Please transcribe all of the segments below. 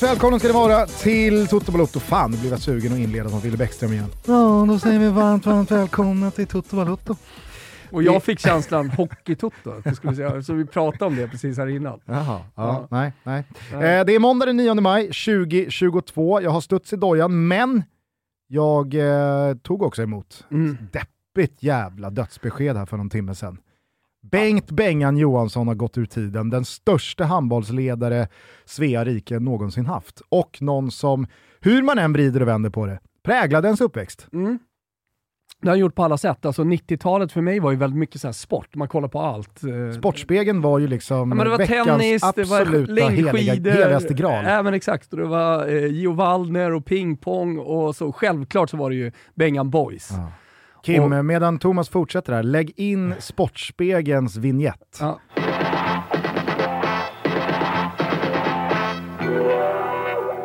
Varmt välkomna ska ni vara till Toto Balotto. Fan, nu blev jag sugen att inleda som Wille Bäckström igen. Ja, då säger vi varmt, varmt välkomna till Toto Balotto. Och jag fick känslan hockeytotto, så vi pratade om det precis här innan. Jaha, ja, ja. nej, nej. nej. Eh, det är måndag den 9 maj 2022. Jag har studs i dojan, men jag eh, tog också emot mm. deppigt jävla dödsbesked här för någon timme sedan. Bengt Bengan Johansson har gått ur tiden, den största handbollsledare Svea rike någonsin haft. Och någon som, hur man än vrider och vänder på det, präglade ens uppväxt. Mm. Det har han gjort på alla sätt. Alltså 90-talet för mig var ju väldigt mycket så sport, man kollar på allt. Eh. Sportspegeln var ju liksom ja, det var veckans tennis, absoluta det var heliga, heligaste graal. Ja men exakt, det var eh, Gio Waldner och pingpong och så självklart så var det ju Bengan Boys. Ja. Kim, och, medan Thomas fortsätter här, lägg in Sportspegelns vignett. Ja.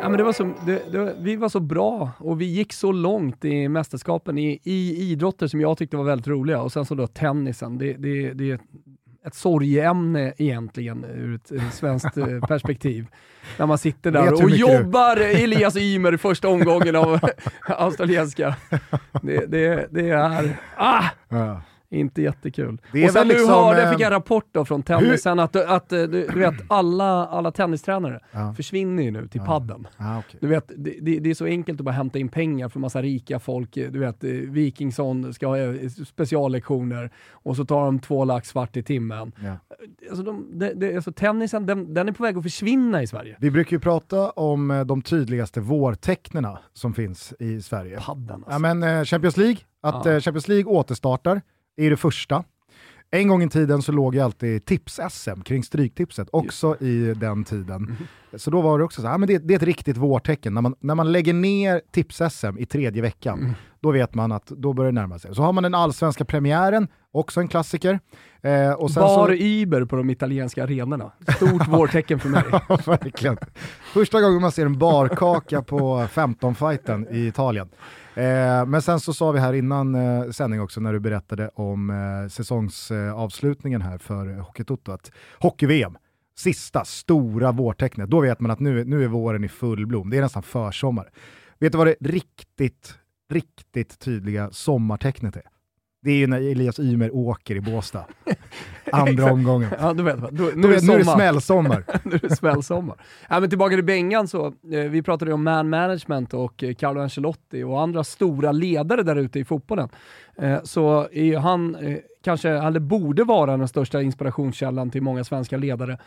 Ja, men det var så, det, det, vi var så bra och vi gick så långt i mästerskapen i, i idrotter som jag tyckte var väldigt roliga och sen så då tennisen. Det, det, det ett sorgeämne egentligen ur ett svenskt eh, perspektiv. När man sitter där och jobbar du? Elias Ymer i första omgången av australienska. Det, det, det är... Ah! Ja. Inte jättekul. och sen nu liksom, hörde jag, fick jag en rapport då från tennisen, att, att du, du, vet alla, alla tennistränare ja. försvinner ju nu till ja. padden. Ah, okay. Du vet, det, det, är så enkelt att bara hämta in pengar för massa rika folk. Du vet, Wikingsson ska ha eh, speciallektioner och så tar de två lax svart i timmen. Ja. Alltså, de, det, det, alltså tennisen, den, den, är på väg att försvinna i Sverige. Vi brukar ju prata om eh, de tydligaste vårtecknena som finns i Sverige. Padden alltså. Ja, men eh, Champions League, att ja. Champions League återstartar är det första. En gång i tiden så låg ju alltid tips-SM kring Stryktipset, också i den tiden. Mm. Så då var det också så här, men det, det, är ett riktigt vårtecken. När man, när man lägger ner tips-SM i tredje veckan, mm. då vet man att då börjar det närma sig. Så har man den allsvenska premiären, också en klassiker. Eh, och sen Bar så... Iber på de italienska arenorna. Stort vårtecken för mig. ja, verkligen. Första gången man ser en barkaka på 15-fighten i Italien. Eh, men sen så sa vi här innan eh, sändning också när du berättade om eh, säsongsavslutningen här för Hockeytoto att hockey-VM, sista stora vårtecknet, då vet man att nu, nu är våren i full blom. Det är nästan försommar. Vet du vad det riktigt, riktigt tydliga sommartecknet är? Det är ju när Elias Ymer åker i Båstad. Andra omgången. Ja, du vet, då, nu, är nu är det smällsommar. nu är det smällsommar. Ja, men tillbaka till Bengan så, eh, vi pratade om man management och eh, Carlo Ancelotti och andra stora ledare där ute i fotbollen. Eh, så är ju han kanske, eller borde vara den största inspirationskällan till många svenska ledare.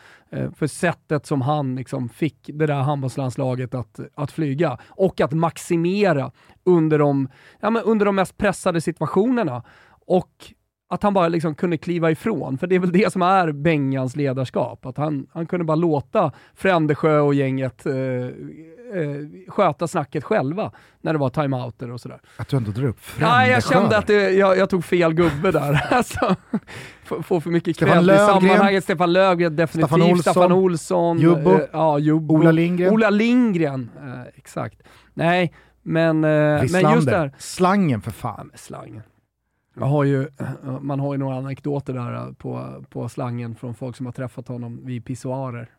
För sättet som han liksom fick det där handbollslandslaget att, att flyga och att maximera under de, ja, men under de mest pressade situationerna. Och att han bara liksom kunde kliva ifrån, för det är väl det som är Bengans ledarskap. Att han, han kunde bara låta Frändesjö och gänget eh, eh, sköta snacket själva när det var timeouter och sådär. Att du ändå drar upp Frändesjö? Nej, jag kände att det, jag, jag, tog fel gubbe där. alltså, får för mycket cred i sammanhanget. Stefan Löfgren definitivt. Staffan Olsson. Staffan Olsson Jubbo. Eh, ja, Jubbo. Ola Lindgren. Ola Lindgren, eh, exakt. Nej, men, eh, men just där. Slangen för fan. Ja, slangen. Man har ju, man har ju några anekdoter där på, på slangen från folk som har träffat honom vid pissoarer.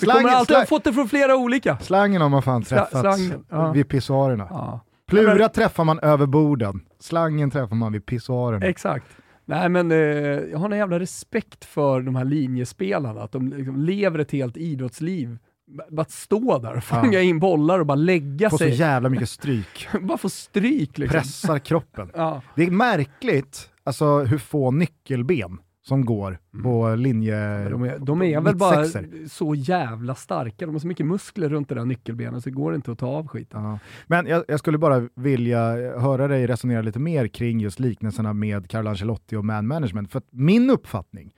Vi kommer alltid ha fått det från flera olika. Slangen har man fan träffat slangen, ja. vid pissoarerna. Ja. Plura men, träffar man över borden, slangen träffar man vid pissoarerna. Exakt. Nej men eh, jag har en jävla respekt för de här linjespelarna, att de liksom lever ett helt idrottsliv bara stå där och fånga ja. in bollar och bara lägga få sig. Få så jävla mycket stryk. bara få stryk liksom. Pressar kroppen. ja. Det är märkligt alltså, hur få nyckelben som går mm. på linje... De är, de är väl bara så jävla starka, de har så mycket muskler runt det där nyckelbenet så det går inte att ta av skiten. Ja. Men jag, jag, skulle bara vilja höra dig resonera lite mer kring just liknelserna med Carlo Ancelotti och man management. För min uppfattning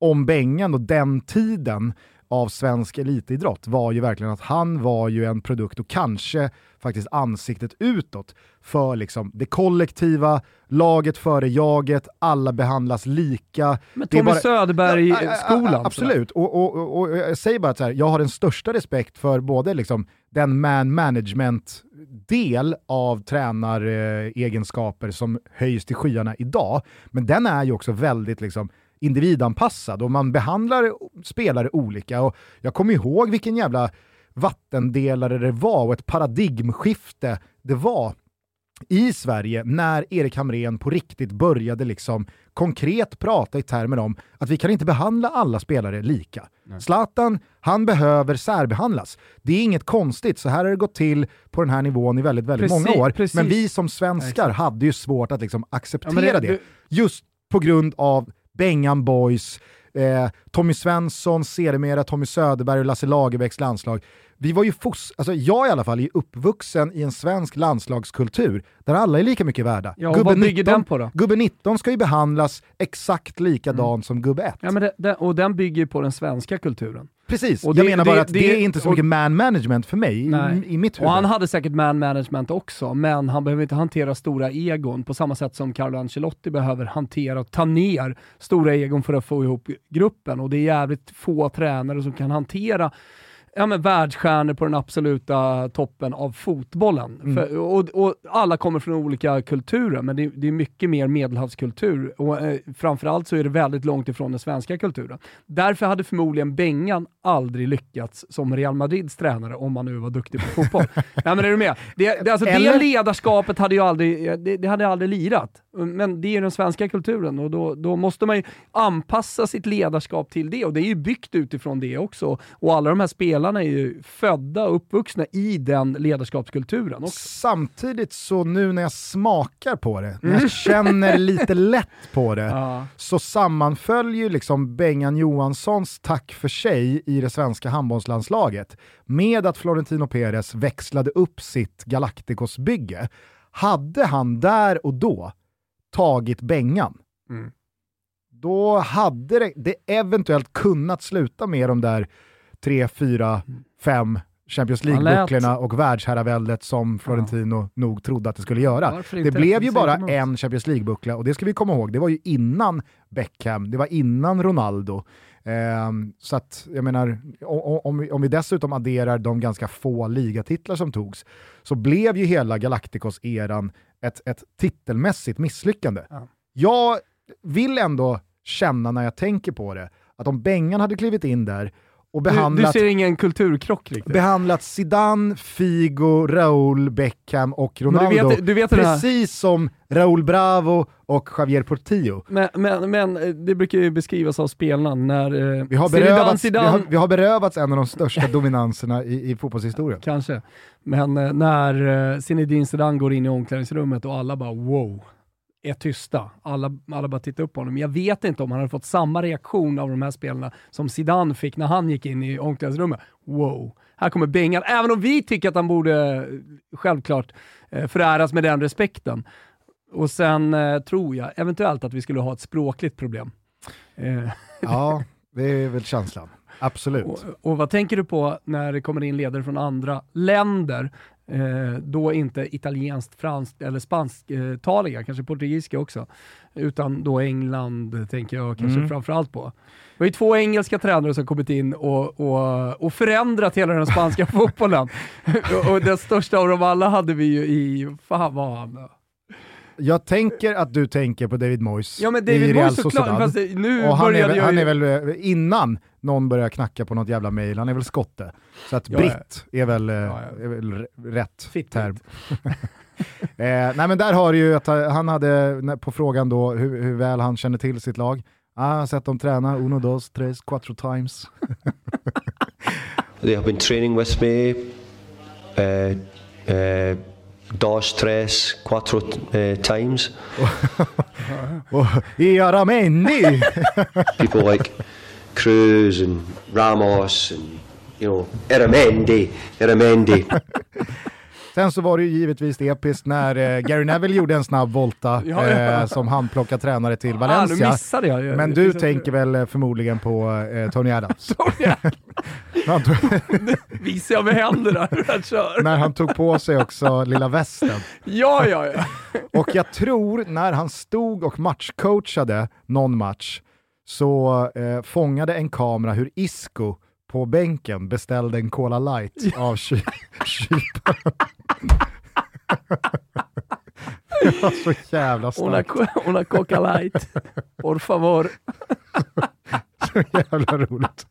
om Bengan och den tiden av svensk elitidrott var ju verkligen att han var ju en produkt och kanske faktiskt ansiktet utåt för liksom det kollektiva, laget före jaget, alla behandlas lika. Men Tommy bara... Söderberg-skolan. absolut, och, och, och, och, jag säger bara att så här, jag har den största respekt för både liksom den man management-del av tränaregenskaper som höjs till skyarna idag, men den är ju också väldigt liksom individanpassad och man behandlar spelare olika. Och jag kommer ihåg vilken jävla vattendelare det var och ett paradigmskifte det var i Sverige när Erik Hamrén på riktigt började liksom konkret prata i termer om att vi kan inte behandla alla spelare lika. Nej. Zlatan, han behöver särbehandlas. Det är inget konstigt, så här har det gått till på den här nivån i väldigt, väldigt precis, många år. Precis. Men vi som svenskar hade ju svårt att liksom acceptera ja, det, det, just på grund av Bengan Boys, eh, Tommy Svensson, sedermera Tommy Söderberg och Lasse Lagerbäcks landslag vi var ju fos alltså jag i alla fall är uppvuxen i en svensk landslagskultur där alla är lika mycket värda. Ja, gubbe, vad bygger 19, den på då? Gubbe 19 ska ju behandlas exakt likadant mm. som gubbe 1. Ja, men det, det, och den bygger på den svenska kulturen. Precis, och det, jag menar bara att det, är inte så mycket man management för mig i, i, mitt huvud. Och han hade säkert man management också, men han behöver inte hantera stora egon på samma sätt som Carlo Ancelotti behöver hantera och ta ner stora egon för att få ihop gruppen. Och det är jävligt få tränare som kan hantera ja, men världsstjärnor på den absoluta toppen av fotbollen. Mm. För, och, och, alla kommer från olika kulturer, men det, det är mycket mer medelhavskultur. Och, eh, framförallt så är det väldigt långt ifrån den svenska kulturen. Därför hade förmodligen Bengan aldrig lyckats som Real Madrids tränare, om man nu var duktig på fotboll. ja, men är du med? Det, det, alltså, det ledarskapet hade ju aldrig, det, det, hade aldrig lirat. Men det är den svenska kulturen och då, då måste man ju anpassa sitt ledarskap till det. Och det är ju byggt utifrån det också. Och alla de här spelarna är ju födda och uppvuxna i den ledarskapskulturen. Också. Samtidigt så nu när jag smakar på det, när jag mm. känner lite lätt på det, ja. så sammanföljer ju liksom Bengan Johanssons tack för sig i det svenska handbollslandslaget med att Florentino Perez växlade upp sitt Galacticos-bygge. Hade han där och då tagit Bengan, mm. då hade det, det eventuellt kunnat sluta med de där tre, fyra, fem Champions League-bucklorna och världsherraväldet som Florentino ja. nog trodde att det skulle göra. Det blev ju bara en Champions League-buckla och det ska vi komma ihåg, det var ju innan Beckham, det var innan Ronaldo. Um, så att, jag menar, om, vi, om vi dessutom adderar de ganska få ligatitlar som togs, så blev ju hela Galacticos-eran ett, ett titelmässigt misslyckande. Ja. Jag vill ändå känna när jag tänker på det, att om Bengan hade klivit in där och behandlat, du, du ser ingen kulturkrock riktigt? Behandlat Zidane, Figo, Raúl, Beckham och Ronaldo. Du vet, du vet precis som Raúl Bravo och Javier Portillo. Men, men, men eh, det brukar ju beskrivas av spelarna när eh, vi, har berövats, Zidane, vi, har, vi har berövats en av de största dominanserna i, i fotbollshistorien. Kanske, men eh, när eh, Zinedine Zidane går in i omklädningsrummet och alla bara wow, är tysta. Alla, alla bara tittar upp på honom. Jag vet inte om han hade fått samma reaktion av de här spelarna som Zidane fick när han gick in i omklädningsrummet. Wow, här kommer Bengan. Även om vi tycker att han borde självklart eh, föräras med den respekten. Och sen eh, tror jag eventuellt att vi skulle ha ett språkligt problem. Eh. Ja, det är väl känslan. Absolut. Och, och, vad tänker du på när det kommer in ledare från andra länder Eh, då inte italienskt, franskt eller spansktaliga, eh, kanske portugisiska också, utan då England tänker jag kanske mm. framförallt på. Det var ju två engelska tränare som kommit in och, och, och förändrat hela den spanska fotbollen. och, och den största av dem alla hade vi ju i, fan vad han jag tänker att du tänker på David Moyes ja, men David i Real Moyes Sociedad. Fast nu och han, är väl, han är väl, eh, innan någon börjar knacka på något jävla mail, han är väl skotte. Så att ja, britt ja. Är, väl, eh, ja, är väl rätt Fitt term. eh, nej men där har du ju att han hade, på frågan då hur, hur väl han känner till sitt lag, ah, sett dem träna uno, dos, tres, cuatro times. They have been training with me. Uh, uh, dos, tres, cuatro uh, times. Iaramendi! People like Cruz and Ramos and you know Iramendi, Iramendi. Sen så var det ju givetvis episkt när eh, Gary Neville gjorde en snabb volta Ja, ja. eh, som handplockad tränare till Ah, Valencia. missade jag ju. Men du tänker väl eh, förmodligen på eh, Tony Adams? han tog, Visar jag med händerna hur jag kör? när han tog på sig också lilla västen. Ja, ja, ja. Och jag tror när han stod och matchcoachade någon match så eh, fångade en kamera hur Isco på bänken beställde en Cola light av ky- kyparen. Det var så jävla starkt. una coca light. Por favor. Så jävla roligt.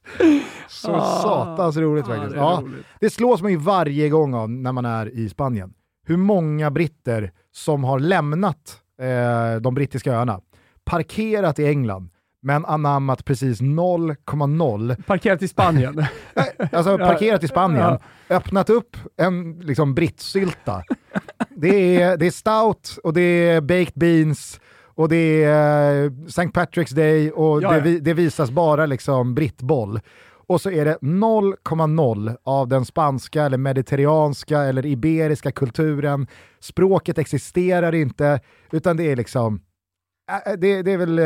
Så Ah. satans roligt Ja, faktiskt. det Ja, roligt. det slås man ju varje gång av när man är i Spanien. Hur många britter som har lämnat eh, de brittiska öarna, parkerat i England, men anammat precis 0,0 Parkerat i Spanien. Alltså parkerat i Spanien, öppnat upp en liksom brittsylta. Det är, det är stout och det är baked beans och det är eh, St. Patrick's Day och Ja, det, ja. vi- det visas bara liksom brittboll. Och så är det 0,0 av den spanska eller mediterranska eller iberiska kulturen. Språket existerar inte, utan det är liksom, äh, det, det är väl eh,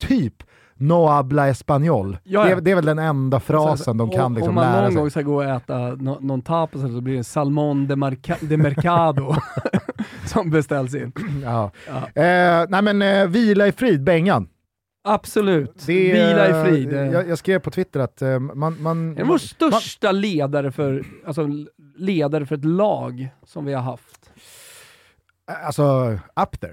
typ no habla español. Ja, Det, det är väl den enda frasen de kan Om- liksom Om man lära någon sig. gång ska gå och äta nå- någon tapas så blir det salmon de, marca- de mercado som beställs in. Ja. Ja. Eh, nej men eh, vila i frid, Bengan. Absolut. Det, Vila i frid. Jag, jag skrev på Twitter att eh, man... man är vår största ledare för, alltså, ledare för ett lag som vi har haft. man, alltså, up there.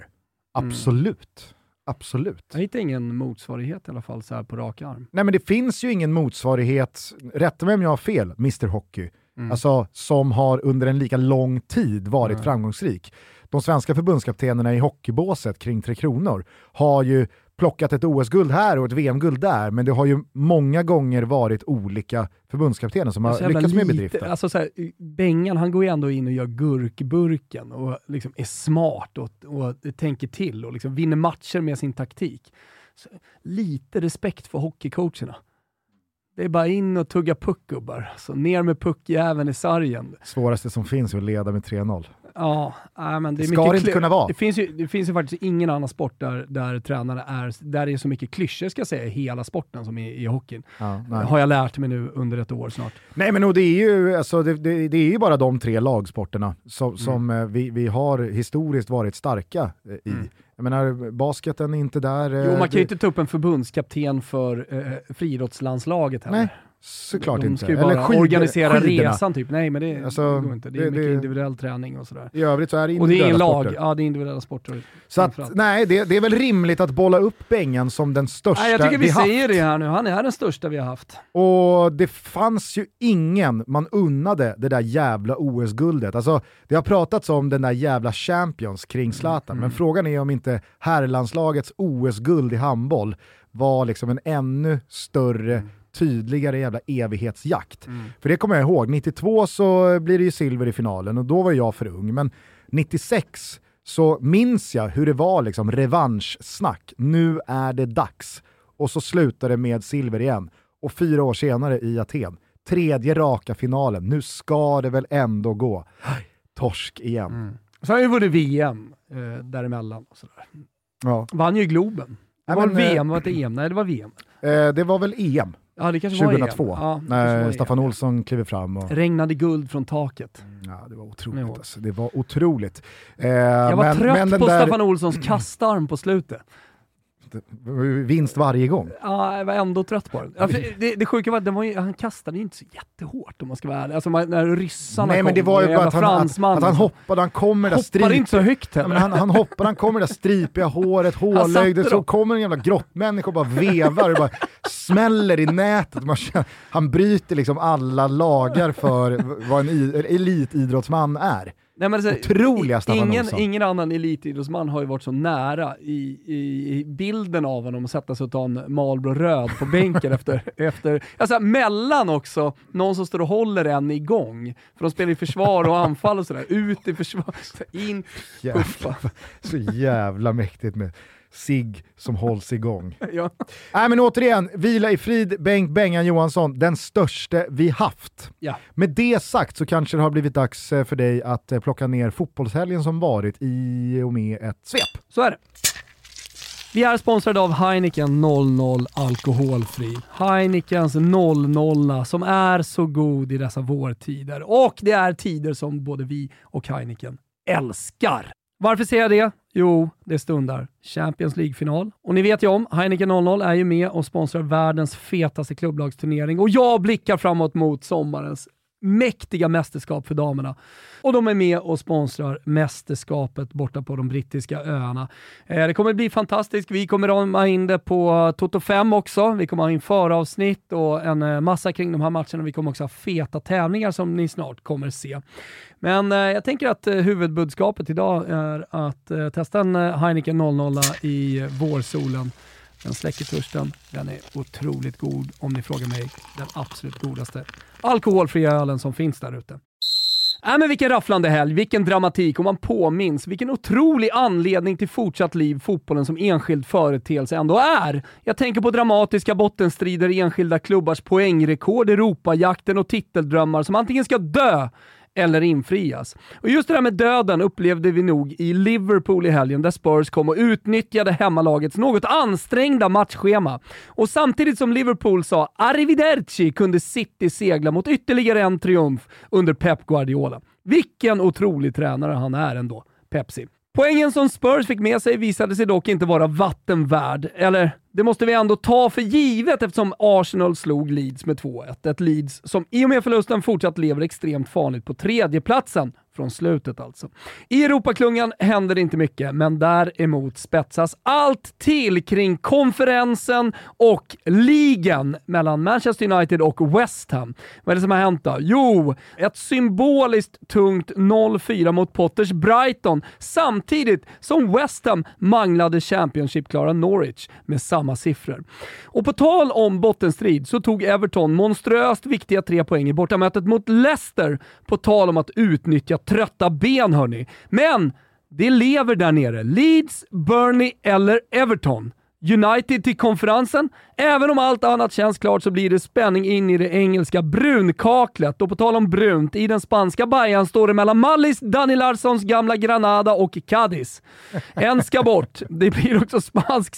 Mm. Absolut. Absolut. Jag hittar ingen motsvarighet i alla fall så här på rak arm. Nej men det finns ju ingen motsvarighet, rätta mig om jag har fel, Mr Hockey, Mm. alltså som har under en lika lång tid varit Mm. framgångsrik. De svenska förbundskaptenerna i hockeybåset kring Tre Kronor har ju plockat ett OS-guld här och ett VM-guld där, men det har ju många gånger varit olika förbundskaptener som har lyckats med bedriften. Alltså så här, Bengan, han går ju ändå in och gör gurkburken och liksom är smart och, och tänker till och liksom vinner matcher med sin taktik. Så, lite respekt för hockeycoacherna. Det är bara in och tugga puck gubbar. Så ner med puckjäveln i sargen. Svåraste som finns är att leda med 3-0. Ja, men det, Det ska det inte kunna vara. Det finns, ju, det finns ju faktiskt ingen annan sport där, där tränare är, där det är så mycket klyschor ska jag säga i hela sporten som i, i hockeyn. Ja. Har jag lärt mig nu under ett år snart. Nej men och det är ju, alltså, det, det, det är ju bara de tre lagsporterna Mm. som, som eh, vi, vi har historiskt varit starka eh, i. Mm. Jag menar, basketen är inte där. eh, Jo, man kan ju inte ta upp en förbundskapten för eh, friidrottslandslaget heller. Nej, såklart De inte. ska ju bara skid- organisera skidorna. resan typ. Nej, men det, Alltså, det går inte. Det är det- mycket det- individuell träning och sådär. I övrigt så är det Och det är individuella lag. sporter. Ja, det är individuella sporter. Så att, nej, det, det är väl rimligt att bolla upp Bengan som den största Nej, jag tycker vi, haft. säger det här nu. Han är den största vi har haft. Och det fanns ju ingen man unnade det där jävla OS-guldet. Alltså, det har pratats om den där jävla Champions kring Zlatan, men frågan är om inte herrlandslagets OS-guld i handboll var liksom en ännu större, tydligare jävla evighetsjakt. För det kommer jag ihåg, 92 så blir det ju silver i finalen och då var jag för ung, men 96 så minns jag hur det var liksom revanschsnack. Nu är det dags. Och så slutar det med silver igen. Och fyra år senare i Aten, tredje raka finalen. Nu ska det väl ändå gå. Torsk igen. Så har vi vunnit VM eh, däremellan. Och sådär. Ja. Vann ju Globen. Det var men, VM, var det EM? Nej, det var VM. Eh, det var väl EM Ja, det kanske var EM. 2002, Ja, det kanske när var Staffan. Olsson kliver fram. Och, Regnade guld från taket. ja, det var otroligt. Alltså. Det var otroligt. Eh, Jag var men, trött men på där, Staffan Olssons kastarm på slutet. Vinst varje gång. Ja, jag var ändå trött på den. Ja, det, det sjuka var att var han kastade inte så jättehårt om man ska vara ärlig. Alltså man, när ryssarna Nej kom, men det var ju bara att han, att, att han hoppade, han kommer där hoppade strip, inte så högt Ja, heller. men han, han hoppar, han kommer det där stripiga håret, hårlöjdet, satte så kommer en jävla grottmänniska och bara vevar och bara smäller i nätet. Man han bryter liksom alla lagar för vad en elitidrottsman är. Nej, men alltså, Otroliga Staffan ingen, Olsson. ingen annan elitidrottsman har ju varit så nära i, i, i bilden av honom att sätta sig och ta en Marlboro röd på bänken efter, efter, alltså mellan också, någon som står och håller en igång. För de spelar i försvar och anfall och sådär, ut i försvar, in, puffa. Så jävla mäktigt med sig som hålls igång. Ja. Nej men återigen, vila i frid Bengt Bengan Johansson, den största vi haft. Ja. Med det sagt så kanske det har blivit dags eh, för dig att eh, plocka ner fotbollshelgen som varit i och med ett svep. Så är det. Vi är sponsrade av Heineken 00 Alkoholfri. Heineckens 00 som är så god i dessa vårtider. Och det är tider som både vi och Heineken älskar. Varför säger jag det? Jo, det stundar Champions League-final. Och ni vet ju om, Heineken 00 är ju med och sponsrar världens fetaste klubblagsturnering och jag blickar framåt mot sommarens mäktiga mästerskap för damerna. Och de är med och sponsrar mästerskapet borta på de brittiska öarna. Eh, det kommer bli fantastiskt. Vi kommer ha in det på Toto 5 också. Vi kommer ha in föravsnitt och en eh, massa kring de här matcherna. Vi kommer också ha feta tävlingar som ni snart kommer se. Men eh, jag tänker att eh, huvudbudskapet idag är att eh, testa en eh, Heineken 00 i vårsolen. Den släcker törsten. Den är otroligt god, om ni frågar mig. Den absolut godaste alkoholfria ölen som finns där ute. Äh, men vilken rafflande helg, vilken dramatik och man påminns vilken otrolig anledning till fortsatt liv fotbollen som enskild företeelse ändå är. Jag tänker på dramatiska bottenstrider, enskilda klubbars poängrekord, Europajakten och titeldrömmar som antingen ska dö eller infrias. Och just det där med döden upplevde vi nog i Liverpool i helgen där Spurs kom och utnyttjade hemmalagets något ansträngda matchschema. Och samtidigt som Liverpool sa “Arrivederci” kunde City segla mot ytterligare en triumf under Pep Guardiola. Vilken otrolig tränare han är ändå, Pepsi. Poängen som Spurs fick med sig visade sig dock inte vara vatten värd, eller det måste vi ändå ta för givet eftersom Arsenal slog Leeds med 2-1. Ett Leeds som i och med förlusten fortsatt lever extremt farligt på tredjeplatsen från slutet alltså. I Europaklungan händer det inte mycket, men däremot spetsas allt till kring konferensen och ligan mellan Manchester United och West Ham. Vad är det som har hänt då? Jo, ett symboliskt tungt 0-4 mot Potters Brighton samtidigt som West Ham manglade Championship-klara Norwich med samma siffror. Och på tal om bottenstrid så tog Everton monströst viktiga tre poäng i bortamötet mot Leicester på tal om att utnyttja trötta ben hörni. Men det lever där nere. Leeds, Burnley eller Everton. United till konferensen. Även om allt annat känns klart så blir det spänning in i det engelska brunkaklet. Och på tal om brunt, i den spanska Bajan står det mellan Mallis, Dani Larssons gamla Granada och Cadiz. En ska bort. Det blir också spansk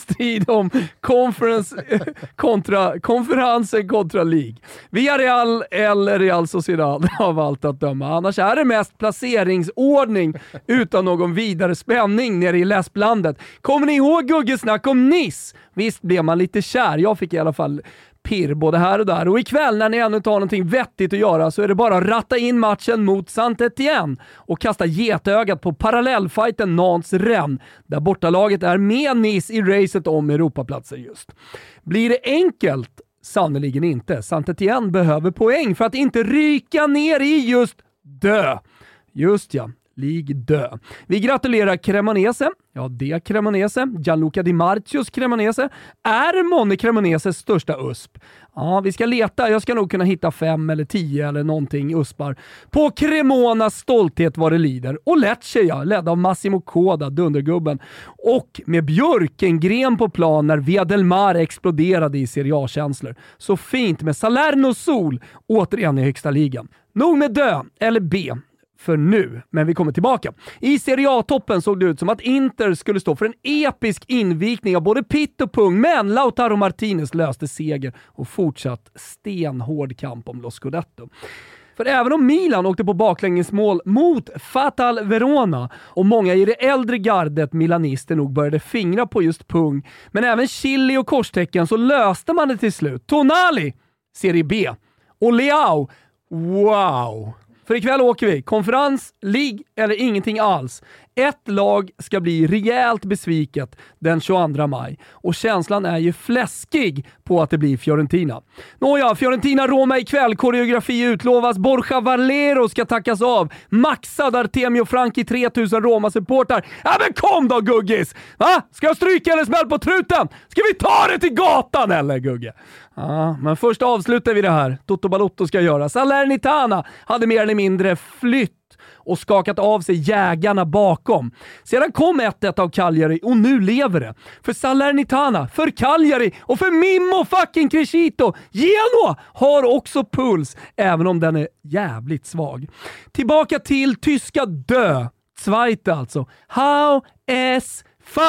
strid om conference kontra, konferensen kontra League. Villarreal eller Real Sociedad av allt att döma. Annars är det mest placeringsordning utan någon vidare spänning nere i läsplandet. Kommer ni ihåg Guggesnack om Niss! Visst blev man lite kär. Jag fick i alla fall pirr både här och där. Och ikväll när ni ännu inte har någonting vettigt att göra så är det bara att ratta in matchen mot saint Etienne och kasta getögat på parallellfighten Nantes-Rennes, där bortalaget är med Nice i racet om Europaplatser just. Blir det enkelt? Sannerligen inte. saint Etienne behöver poäng för att inte ryka ner i just dö. Just ja, League dö. Vi gratulerar Cremonese, ja det Cremonese, Gianluca Di Marcios Cremonese, är månne Cremoneses största USP. Ja, vi ska leta. Jag ska nog kunna hitta fem eller tio eller någonting USPar. På Cremonas stolthet vad det lider. Och Lecce ja, ledd av Massimo Coda, dundergubben. Och med Björkengren på plan när Via del Mar exploderade i Serie A-känslor. Så fint med Salerno Sol återigen i högsta ligan. Nog med dö, eller B för nu, men vi kommer tillbaka. I Serie A-toppen såg det ut som att Inter skulle stå för en episk invikning av både pitt och pung, men Lautaro Martinez löste seger och fortsatt stenhård kamp om Los Scudetto. För även om Milan åkte på baklängesmål mot Fatal Verona och många i det äldre gardet milanister nog började fingra på just pung, men även chili och korstecken så löste man det till slut. Tonali, Serie B. Och Leao, wow! För ikväll åker vi. Konferens, League eller ingenting alls. Ett lag ska bli rejält besviket den 22 maj och känslan är ju fläskig på att det blir Fiorentina. Nåja, Fiorentina-Roma ikväll. Koreografi utlovas. Borja Valero ska tackas av. Maxad Artemio Franki 3000 Roma-supportar. Ja men kom då Guggis! Va? Ska jag stryka eller smäll på truten? Ska vi ta det till gatan eller Gugge? Ja, men först avslutar vi det här. Toto Balotto ska göra. Salernitana hade mer eller mindre flytt och skakat av sig jägarna bakom. Sedan kom 1-1 av Cagliari och nu lever det. För Salernitana, för Cagliari och för Mimmo fucking Crescito. Genoa har också puls, även om den är jävligt svag. Tillbaka till tyska dö. Zweite alltså. How es V.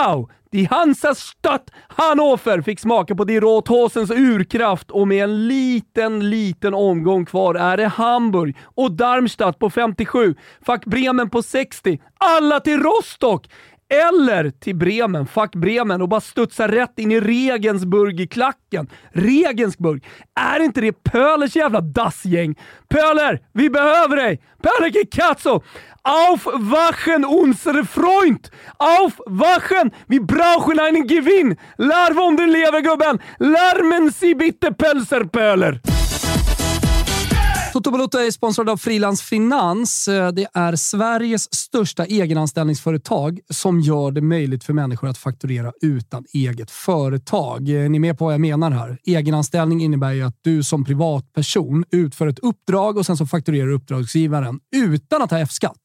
Die Hansastadt Hannover fick smaka på Die Rothosens urkraft och med en liten, liten omgång kvar är det Hamburg och Darmstadt på 57, Fack Bremen på 60, alla till Rostock! Eller till Bremen, fuck Bremen och bara studsa rätt in i Regensburg i klacken. Regensburg, är inte det Pölers jävla dassgäng? Pöler, vi behöver dig! Pöler Kikazzo! Aufwachen, unsere Freund! Aufwachen! Wir brauchen einen Gewinn! Larv om du lever gubben! Larmen sie bitte Pölserpöler! Toto Balotto är sponsrad av Frilans Finans. Eh, det är Sveriges största egenanställningsföretag som gör det möjligt för människor att fakturera utan eget företag. Eh, ni är med på vad jag menar här. Egenanställning innebär ju att du som privatperson utför ett uppdrag och sen så fakturerar uppdragsgivaren utan att ha F-skatt.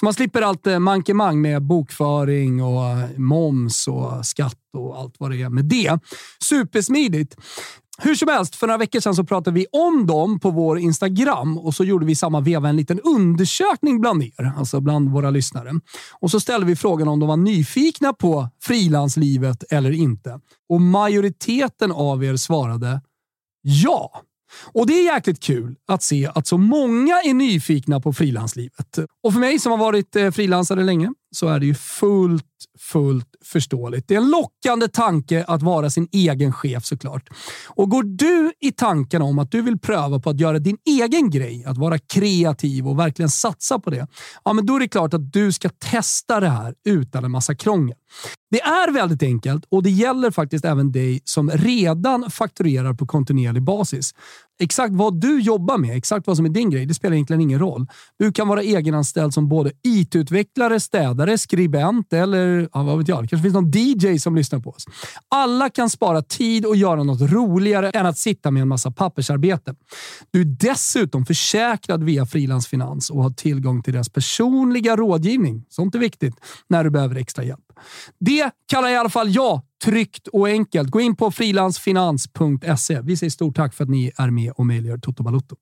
Så man slipper allt eh, mankemang med bokföring och moms och skatt och allt vad det är med det. Supersmidigt. Hur som helst, för några veckor sedan så pratade vi om dem på vår Instagram och så gjorde vi samma veva en liten undersökning bland er, alltså bland våra lyssnare. Och så ställde vi frågan om de var nyfikna på frilanslivet eller inte. Och majoriteten av er svarade ja. Och det är jäkligt kul att se att så många är nyfikna på frilanslivet. Och för mig som har varit eh, frilansare länge så är det ju fullt, fullt förståeligt. Det är en lockande tanke att vara sin egen chef såklart. Och går du i tanken om att du vill pröva på att göra din egen grej, att vara kreativ och verkligen satsa på det, ja, men då är det klart att du ska testa det här utan en massa krångel. Det är väldigt enkelt och det gäller faktiskt även dig som redan fakturerar på kontinuerlig basis. Exakt vad du jobbar med, exakt vad som är din grej, det spelar egentligen ingen roll. Du kan vara egenanställd som både IT-utvecklare, städare, skribent eller ja, vad vet jag, det kanske finns någon DJ som lyssnar på oss. Alla kan spara tid och göra något roligare än att sitta med en massa pappersarbete. Du är dessutom försäkrad via Frilansfinans och har tillgång till deras personliga rådgivning. Sånt är viktigt när du behöver extra hjälp. Det kallar i alla fall jag tryggt och enkelt. Gå in på frilansfinans.se. Vi säger stort tack för att ni är med och möjliggör Toto Balotto.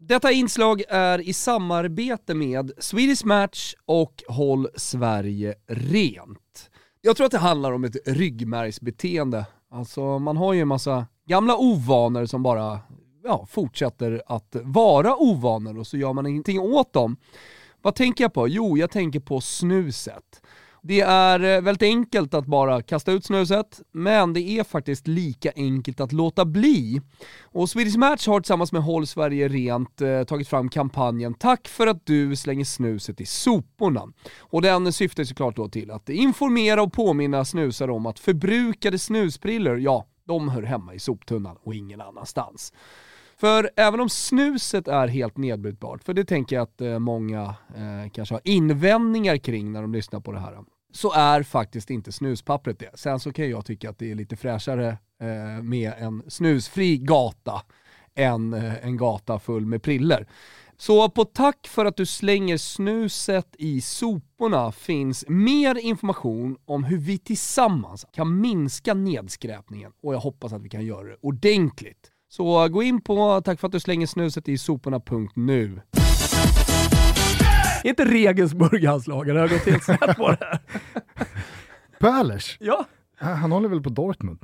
Detta inslag är i samarbete med Swedish Match och Håll Sverige Rent. Jag tror att det handlar om ett ryggmärgsbeteende. Alltså man har ju en massa gamla ovanor som bara ja, fortsätter att vara ovanor och så gör man ingenting åt dem. Vad tänker jag på? Jo, jag tänker på snuset. Det är eh, väldigt enkelt att bara kasta ut snuset, men det är faktiskt lika enkelt att låta bli. Och Swedish Match har tillsammans med Håll Sverige Rent eh, tagit fram kampanjen “Tack för att du slänger snuset i soporna”. Och den syftar såklart då till att informera och påminna snusare om att förbrukade snusbrillor, ja, de hör hemma i soptunnan och ingen annanstans. För även om snuset är helt nedbrytbart, för det tänker jag att eh, många eh, kanske har invändningar kring när de lyssnar på det här, så är faktiskt inte snuspappret det. Sen så kan jag tycka att det är lite fräschare eh, med en snusfri gata än eh, en gata full med priller. Så på tack för att du slänger snuset i soporna finns mer information om hur vi tillsammans kan minska nedskräpningen och jag hoppas att vi kan göra det ordentligt. Så gå in på tack för att du slänger snuset i soporna.nu. Är inte Regensburg hans lag? Jag har gått helt snett på det här. Pölers? Ja. Han håller väl på Dortmund?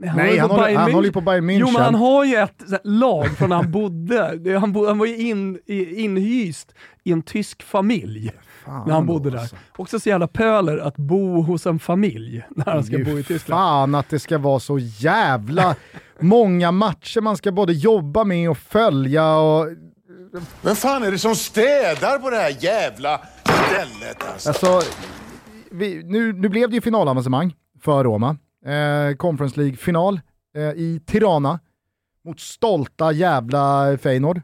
Nej, han, Nej, han, håller, han håller ju på Bayern München. Jo, men han har ju ett här, lag från när han bodde. Han, bo, han var ju in, i, inhyst i en tysk familj Fan när han bodde där. alltså. Också så jävla pöler att bo hos en familj när han ska är bo i Tyskland. Fan att det ska vara så jävla många matcher man ska både jobba med och följa och... Vem fan är det som städar på det här jävla stället alltså? Alltså, vi, nu, nu blev det ju finalavancemang för Roma. Eh, Conference League-final eh, i Tirana mot stolta jävla Feyenoord.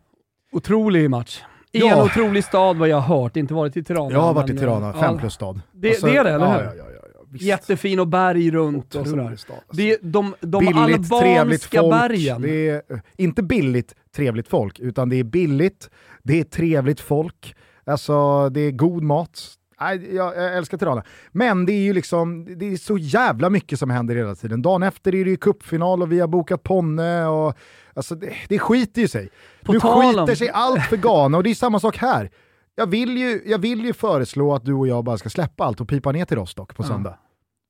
Otrolig match. I Ja. en otrolig stad vad jag har hört, inte varit i Tirana. Jag har varit i men, Tirana, eh, fem ja. plus stad. Det- det är det, eller hur? ja, ja, ja, ja, visst. Jättefin och berg runt och sådär. stad, alltså. Det, de de billigt, albanska folk. bergen. Det är, eh, inte billigt, trevligt folk, utan det är billigt, det är trevligt folk, Alltså det är god mat. Nej, jag, jag älskar Tirana. Men det är ju liksom, det är så jävla mycket som händer hela tiden. Dagen efter är det ju cupfinal och vi har bokat Ponne och alltså det, det skiter ju sig. På nu skiter sig allt för Ghana och det är samma sak här. Jag vill, ju, jag vill ju föreslå att du och jag bara ska släppa allt och pipa ner till Rostock på söndag.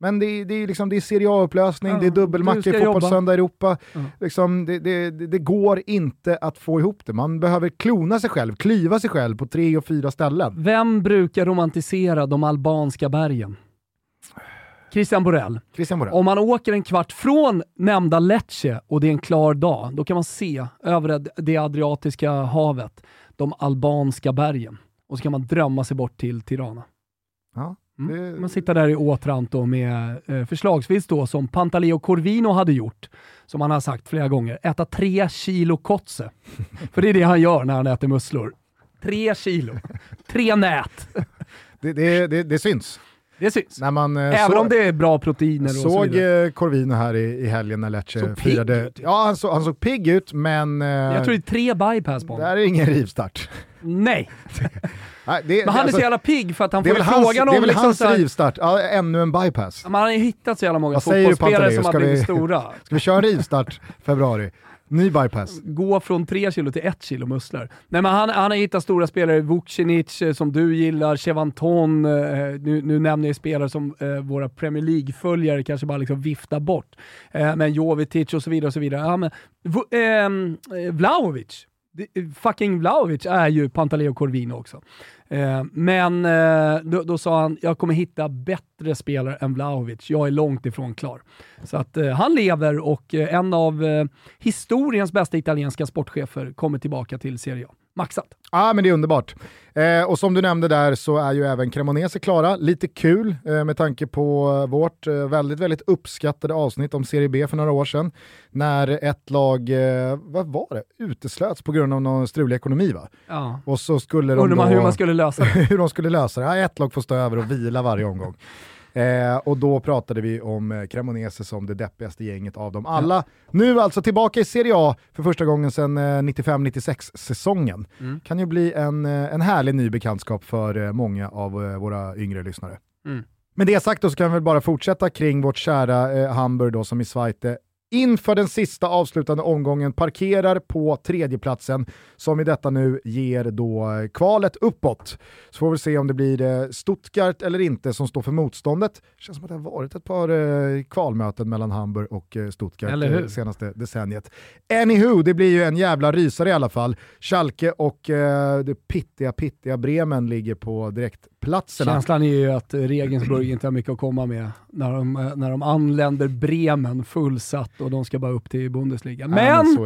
Men det, är- det, är liksom, det är Serie A-upplösning, Ja, det är du dubbelmacka ska i fotbollssöndag Europa. Ja. Liksom, det, det, det, går inte att få ihop det. Man behöver klona sig själv, klyva sig själv på tre och fyra ställen. Vem brukar romantisera de albanska bergen? Christian Borell. Christian Borell. Om man åker en kvart från nämnda Lecce och det är en klar dag, då kan man se över det- det Adriatiska havet, de albanska bergen. Och så kan man drömma sig bort till Tirana. Ja, Mm. det- Man sitter där i Otranto med eh, förslagsvis då som Pantaleo Corvino hade gjort, som han har sagt flera gånger, äta tre kilo kotze. För det är det han gör när han äter musslor. Tre kilo. Tre nät. Det, det, det, det syns. Det syns. När man, eh, Även så- om det är bra proteiner och så såg eh, Corvino här i, i helgen när Lecce Såg pigg firade. ut. Ja, han, så, han såg pigg ut, men Jag tror det är tre bypass på det honom. här är ingen rivstart. Nej, Nej, det, men han är alltså, så jävla pigg för att han får är hans, frågan det är om väl liksom hans här, rivstart, ja, ännu en bypass. Man har ju hittat så jävla många Vad fotbollsspelare som har blivit vi- stora. Ska vi köra en rivstart februari? Ny bypass. Gå från tre kilo till ett kilo musslor. Nej, men han, han har hittat stora spelare, Vucinic eh, som du gillar, Chevanton, eh, nu, nu nämner jag spelare som eh, våra Premier League-följare kanske bara liksom viftar bort. Men Jovetic och så vidare. och så vidare. Ja, men, ehm, eh, Vlahovic, fucking Vlahovic är ju Pantaleo Corvino också. Eh, men eh, då, då sa han, jag kommer hitta bättre spelare än Vlahovic. Jag är långt ifrån klar. Så att eh, han lever och eh, en av eh, historiens bästa italienska sportchefer kommer tillbaka till Serie A. Maxat. Ja, men det är underbart. Eh, och som du nämnde där så är ju även Cremonese klara. Lite kul eh, med tanke på eh, vårt eh, väldigt, väldigt uppskattade avsnitt om Serie B för några år sedan. När ett lag, eh, vad var det, uteslöts på grund av någon strulig ekonomi va? Ja. Och så skulle de Undrar hur man skulle lösa det. hur de skulle lösa det. Ja, ett lag får stå över och vila varje omgång. Eh, och då pratade vi om eh, Cremonese som det deppigaste gänget av dem alla. Nu alltså tillbaka i Serie A för första gången sedan eh, 95-96 säsongen. Mm. Kan ju bli en, eh, en härlig ny bekantskap för eh, många av eh, våra yngre lyssnare. Mm. Med det sagt då så kan vi väl bara fortsätta kring vårt kära eh, Hamburg då som i Zweite inför den sista avslutande omgången parkerar på tredjeplatsen som i detta nu ger då kvalet uppåt. Så får vi se om det blir eh, Stuttgart eller inte som står för motståndet. känns som att det har varit ett par eh, kvalmöten mellan Hamburg och eh, Stuttgart eh, senaste decenniet. Anywho, det blir ju en jävla rysare i alla fall. Schalke och det pittiga, pittiga Bremen ligger på direktplatserna. Känslan är ju att Regensburg inte har mycket att komma med när de, när de anländer Bremen fullsatt och de ska bara upp till Bundesliga. Ja, Men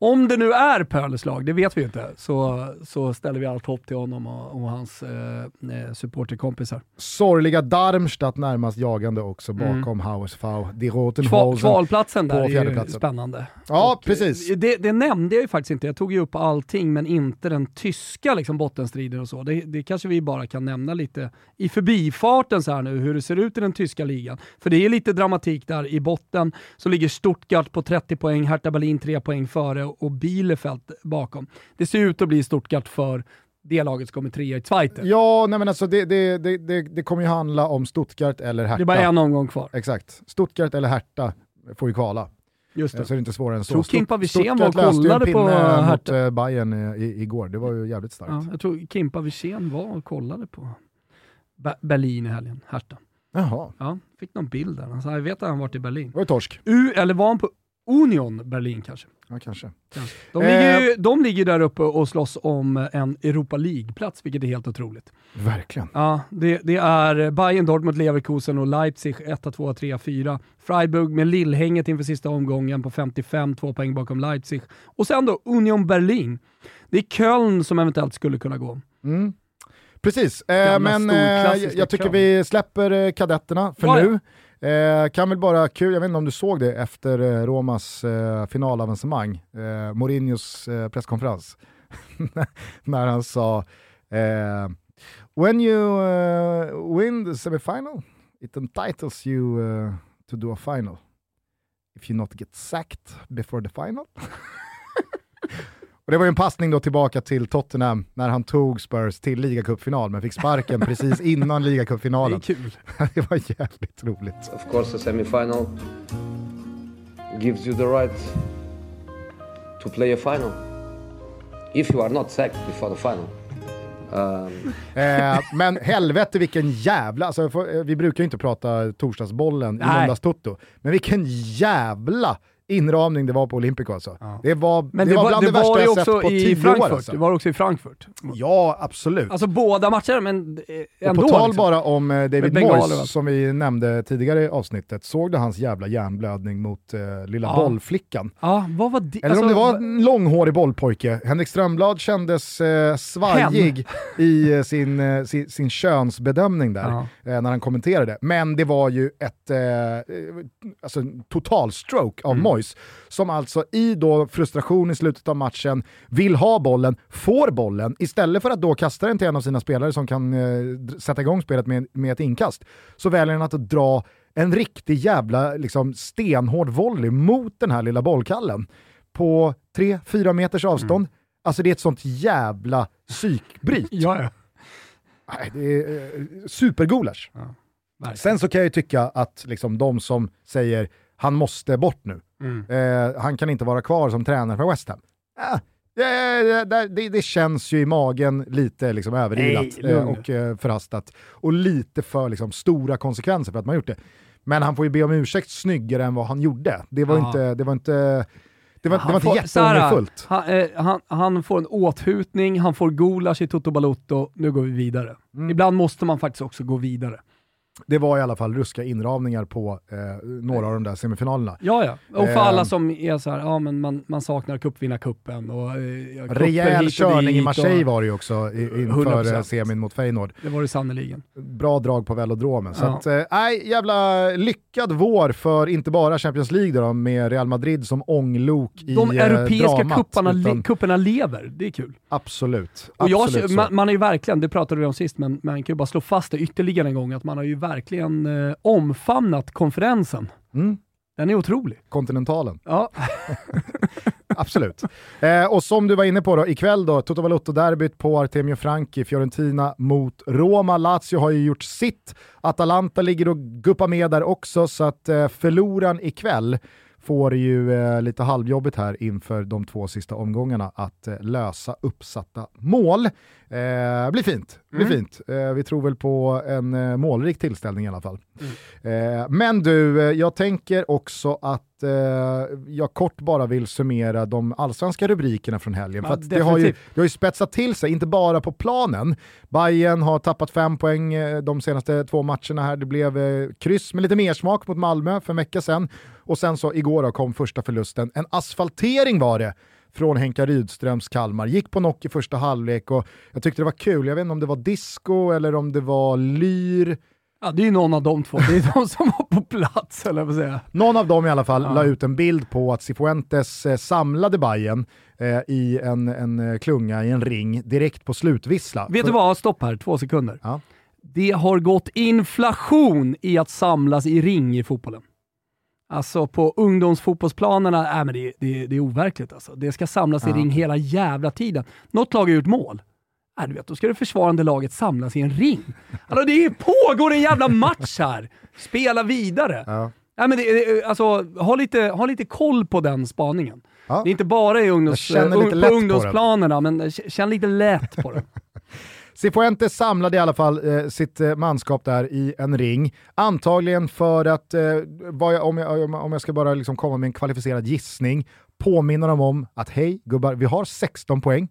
om det nu är Pörles lag, det vet vi inte, så, så ställer vi allt hopp till honom och, och hans eh, eh, supporterkompisar. Sorgliga Darmstadt närmast jagande också Mm. bakom HSV, Die Kval, kvalplatsen där är ju spännande. Ja, Och, precis. Det, det nämnde jag ju faktiskt inte. Jag tog ju upp allting, men inte den tyska liksom, bottenstriden och så. Det, det kanske vi bara kan nämna lite i förbifarten så här nu, hur det ser ut i den tyska ligan. För det är lite dramatik där. I botten så ligger Stuttgart på 30 poäng, Hertha Berlin 3 poäng före och Bielefeld bakom. Det ser ut att bli Stuttgart för det laget som kommer trea i Zweite. Ja, nej men alltså det, det, det, det, det kommer ju handla om Stuttgart eller Hertha. Det är bara en omgång kvar. Exakt. Stuttgart eller Hertha får ju kvala. Just Så det. är det inte svårare än så. Tror Kimpa Wirsén var och kollade på pinne mot Hertha. eh, Bayern eh, i, igår. Det var ju jävligt starkt. Ja, jag tror Kimpa Wirsén var och kollade på Be- Berlin i helgen, Hertha. Jaha, Ja, fick någon bild där. Han sa, jag vet att han varit i Berlin. det var ju torsk. U, eller var han på Union Berlin kanske? Ja, kanske. De Eh. ligger, ju, de ligger där uppe och slåss om en Europa League-plats, vilket är helt otroligt. Verkligen. Ja, det, det är Bayern, Dortmund, Leverkusen och Leipzig 1, 2, 3, 4. Freiburg med lillhänget inför sista omgången på 55, två poäng bakom Leipzig. Och sen då Union Berlin. Det är Köln som eventuellt skulle kunna gå. Mm. Precis, eh, men eh, jag tycker Köln. vi släpper eh, kadetterna för ja. nu. Eh, kan väl bara kul, jag vet inte om du såg det efter eh, Romas eh, finalavancemang, eh, Mourinhos eh, presskonferens, när han sa eh, “When you uh, win the semifinal, it entitles you uh, to do a final. If you not get sacked before the final” Och det var ju en passning då tillbaka till Tottenham när han tog Spurs till ligacupfinal men fick sparken precis innan Det är ligacupfinalen. kul. det var jävligt roligt. Of course, a semi-final gives you the right to play a final. If you are not sacked before the final. Um, Eh, men helvete vilken jävla, alltså, eh, vi brukar ju inte prata torsdagsbollen i Nej. måndags Toto, men vilken jävla inramning det var på Olympico alltså. Det var, Men det det, var var, bland det det, värsta jag sett också på i tio Frankfurt. år. Alltså. Det var också i Frankfurt. Ja, absolut. Alltså båda matcherna, men eh, och ändå. på tal liksom. bara om eh, David Moyes, va? som vi nämnde tidigare i avsnittet, såg du hans jävla hjärnblödning mot eh, lilla Ja. bollflickan? Ja, vad var det? Eller alltså, om det var en långhårig bollpojke. Henrik Strömblad kändes eh, svajig i eh, sin, eh, sin, sin könsbedömning där Ja. eh, när han kommenterade. Men det var ju ett eh, alltså, total stroke av Mm. Moyes som alltså i då frustration i slutet av matchen vill ha bollen, får bollen, istället för att då kasta den till en av sina spelare som kan eh, sätta igång spelet med, med ett inkast, så väljer han att dra en riktig jävla liksom, stenhård volley mot den här lilla bollkallen på 3-4 meters avstånd. Alltså det är ett sånt jävla psykbryt. Ja, ja. Nej, det är eh, supergulasch. verkligen. Sen så kan jag ju tycka att liksom, de som säger han måste bort nu, Mm. eh, han kan inte vara kvar som tränare för West Ham. Ah, det, det, det, känns ju i magen lite liksom, överilat Nej, eh, och eh, förhastat. Och lite för liksom, stora konsekvenser för att man gjort det. Men han får ju be om ursäkt snyggare än vad han gjorde. Det var Ja. inte, det var inte, det var, det var inte jätteångerfullt. Han, eh, han, han får en åthutning, han får gulasch i Toto Balotto, nu går vi vidare. Mm. Ibland måste man faktiskt också gå vidare. Det var i alla fall ruska inramningar på eh, några av de där semifinalerna. Ja, ja. Och för Ehm. alla som är så här, ja men man, man saknar cupvinnarcupen och eh, ja, Rejäl körning i Marseille och- var det ju också i- inför 100%. eh, semin mot Feyenoord. Det var det sannerligen. Bra drag på velodromen. Så Ja. att, eh, nej, jävla lyckad vår för inte bara Champions League då, med Real Madrid som ånglok i De eh, europeiska dramat, kupparna, utan lever, det är kul. Absolut. Och jag, absolut så. man, man är ju verkligen, det pratade vi om sist, men man kan ju bara slå fast det ytterligare en gång, att man har ju verkligen eh, omfamnat konferensen. Mm. Den är otrolig. Kontinentalen. Ja, Absolut. Eh, och som du var inne på då, ikväll då, Toto Balotto-derbyt på Artemio Franchi, Fiorentina mot Roma. Lazio har ju gjort sitt. Atalanta ligger och guppar med där också, så att eh, förloraren ikväll får ju eh, lite halvjobbigt här inför de två sista omgångarna att eh, lösa uppsatta mål. Eh, blir fint. Blir fint. Eh, vi tror väl på en eh, målrik tillställning i alla fall. Eh, men du, eh, jag tänker också att eh, jag kort bara vill summera de allsvenska rubrikerna från helgen. Ja, för det, har ju, det har ju spetsat till sig, inte bara på planen. Bayern har tappat fem poäng eh, de senaste två matcherna här. Det blev kryss med lite mer smak mot Malmö för en vecka sedan. Och sen så igår då kom första förlusten. En asfaltering var det från Henka Rydströms Kalmar. Gick på knock i första halvlek och jag tyckte det var kul. Jag vet inte om det var disco eller om det var lyr. ja, det är ju någon av de två. Det är de som var på plats, eller vad säga. Någon av dem i alla fall Ja. la ut en bild på att Cifuentes eh, samlade Bayern eh, i en, en eh, klunga i en ring direkt på slutvissla. Vet För- du vad? Stopp här, två sekunder. Ja. Det har gått inflation i att samlas i ring i fotbollen. Alltså på ungdomsfotbollsplanerna, äh, men det, det, det är overkligt alltså. Det ska samlas i Ja. ring hela jävla tiden. Något lag har gjort mål. Äh, du vet, då ska det försvarande laget samlas i en ring. Alltså det pågår en jävla match här! Spela vidare! Ja. Nej, men det, alltså, ha, lite, ha lite koll på den spaningen. Ja. Det är inte bara i ungdoms, lätt på på den. ungdomsplanerna, men k- känn lite lätt på det. Cifuentes samlade i alla fall eh, sitt eh, manskap där i en ring. Antagligen för att, eh, vad jag, om, jag, om- om jag ska bara liksom komma med en kvalificerad gissning, påminna dem om att hej gubbar, vi har 16 poäng.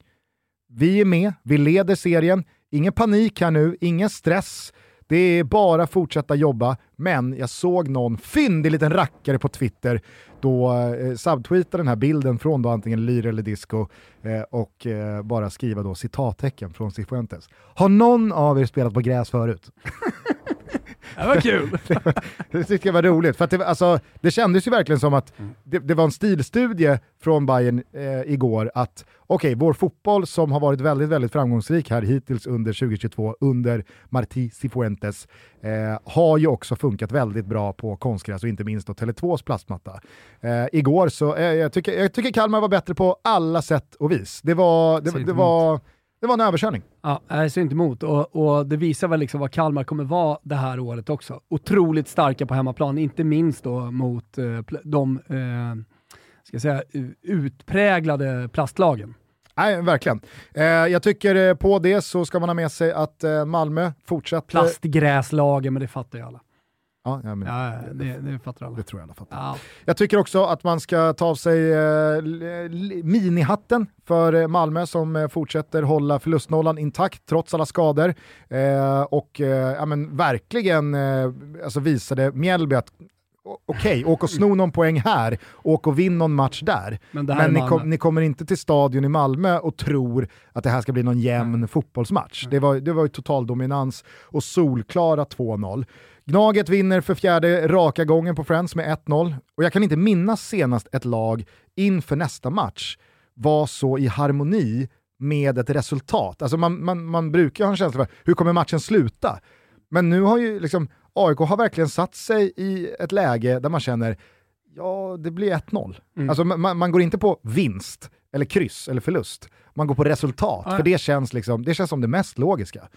Vi är med, vi leder serien. Ingen panik här nu, ingen stress. Det är bara fortsätta jobba, men jag såg någon fyndig liten rackare på Twitter då eh, subtweeta den här bilden från då antingen Lyr eller Disco eh, och eh, bara skriva då citattecken från Cifuentes. Har någon av er spelat på gräs förut? Det var kul. det tycker jag var roligt, för det, alltså, det kändes ju verkligen som att Mm. det, det var en stilstudie från Bayern eh, igår att okej, vår fotboll som har varit väldigt, väldigt framgångsrik här hittills under 2022 under Martí Cifuentes eh, har ju också funkat väldigt bra på konstgräs och inte minst då Tele2s plastmatta. Eh, igår så, eh, jag, tycker, jag tycker Kalmar var bättre på alla sätt och vis. Det var, det, det, var, det var en överkörning. Ja, jag ser inte emot och, och det visar väl liksom vad Kalmar kommer vara det här året också. Otroligt starka på hemmaplan, inte minst då mot eh, de eh, ska säga, utpräglade plastlagen. Nej, verkligen. Eh, jag tycker eh, på det så ska man ha med sig att eh, Malmö fortsätter... Plastgräslagen, men det fattar ju alla. Ja, ja, men, Ja, det, det fattar alla. Det tror jag alla fattar. Ja. Jag tycker också att man ska ta av sig eh, minihatten för eh, Malmö som eh, fortsätter hålla förlustnollan intakt trots alla skador. Eh, och eh, ja, men verkligen eh, alltså visade Mjällby att Okej, åk och sno någon poäng här, åk och vinn någon match där. Men är ni, kom, ni kommer inte till stadion i Malmö och tror att det här ska bli någon jämn fotbollsmatch. Det var, det var ju total dominans och solklara 2-0. Gnaget vinner för fjärde raka gången på Friends med 1-0 och jag kan inte minnas senast ett lag inför nästa match var så i harmoni med ett resultat. Alltså man, man, man brukar ha en känsla för hur kommer matchen sluta? Men nu har ju liksom AIK har verkligen satt sig i ett läge där man känner ja, det blir 1-0. Mm. Alltså man, man går inte på vinst, eller kryss, eller förlust. Man går på resultat, Ja. för det känns, liksom, det känns som det mest logiska.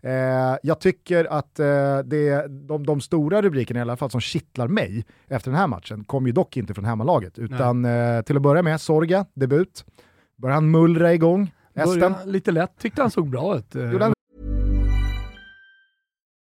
Eh, jag tycker att eh, det, de, de stora rubrikerna i alla fall som kittlar mig efter den här matchen kom ju dock inte från hemmalaget, utan eh, till att börja med Sorga, debut. Börjar han mullra igång. Började lite lätt, tyckte han såg bra ut. Eh, Gjorde han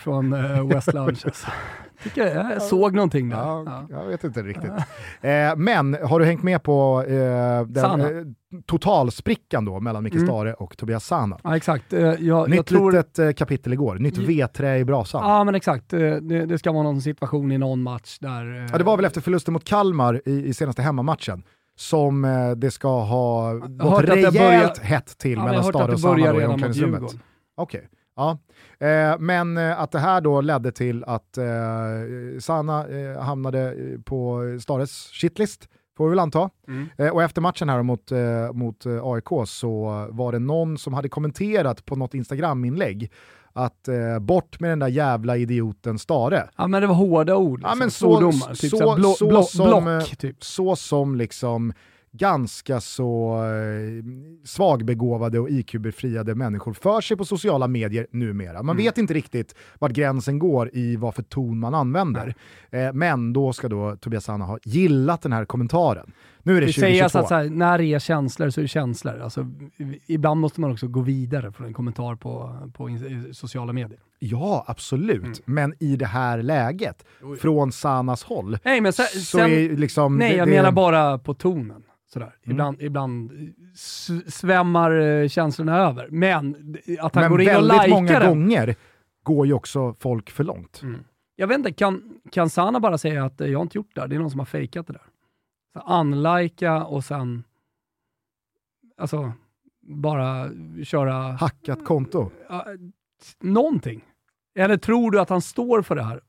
Från eh, West Lounge. Tycker jag, jag såg någonting där. Ja, Ja. Jag vet inte riktigt. Eh, men har du hängt med på eh, den, eh, totalsprickan då mellan Micke Mm. Stare och Tobias Sana? Ja, exakt. Eh, Jag, jag Nytt tror... litet eh, kapitel igår, nytt Ja. vedträ i brasan. Ja, men exakt. Eh, Det, det ska vara någon situation i någon match där... Ja, det var väl efter förlusten mot Kalmar i, i senaste hemmamatchen som det ska ha gått rejält börjar- hett till Ja, jag mellan Stare och Sana i omklädningsrummet. Okej. Ja. Eh, men eh, att det här då ledde till att eh, Sana eh, hamnade eh, på Stares shitlist, får vi väl anta. Mm. Eh, och efter matchen här mot, mot AIK så var det någon som hade kommenterat på något Instagram-inlägg att eh, bort med den där jävla idioten Stare. Ja, men det var hårda ord. Ja, Liksom. men så, Svordomar. Typ så, så, blå, så, som, block, typ. så som liksom ganska så eh, svagbegåvade och IQ-befriade människor för sig på sociala medier numera. Man Mm. vet inte riktigt vart gränsen går i vad för ton man använder. Eh, men då ska då Tobias Sanna ha gillat den här kommentaren. Nu är det Det 2022. sägs att så här, när det är känslor så är det känslor. Alltså, ibland måste man också gå vidare från en kommentar på, på sociala medier. Ja, absolut. Mm. Men i det här läget, från Sanas håll, Nej, men sen, så är liksom... nej det- jag det- menar bara på tonen. Sådär. Mm. Ibland, ibland s- svämmar eh, känslorna över. Men att han Men går in och likar många den. gånger går ju också folk för långt. Mm. Jag vet inte, kan, kan Sana bara säga att eh, jag har inte gjort det här, det är någon som har fejkat det där? Så unlika och sen alltså, bara köra Hackat konto. ja, någonting. Eller tror du att han står för det här?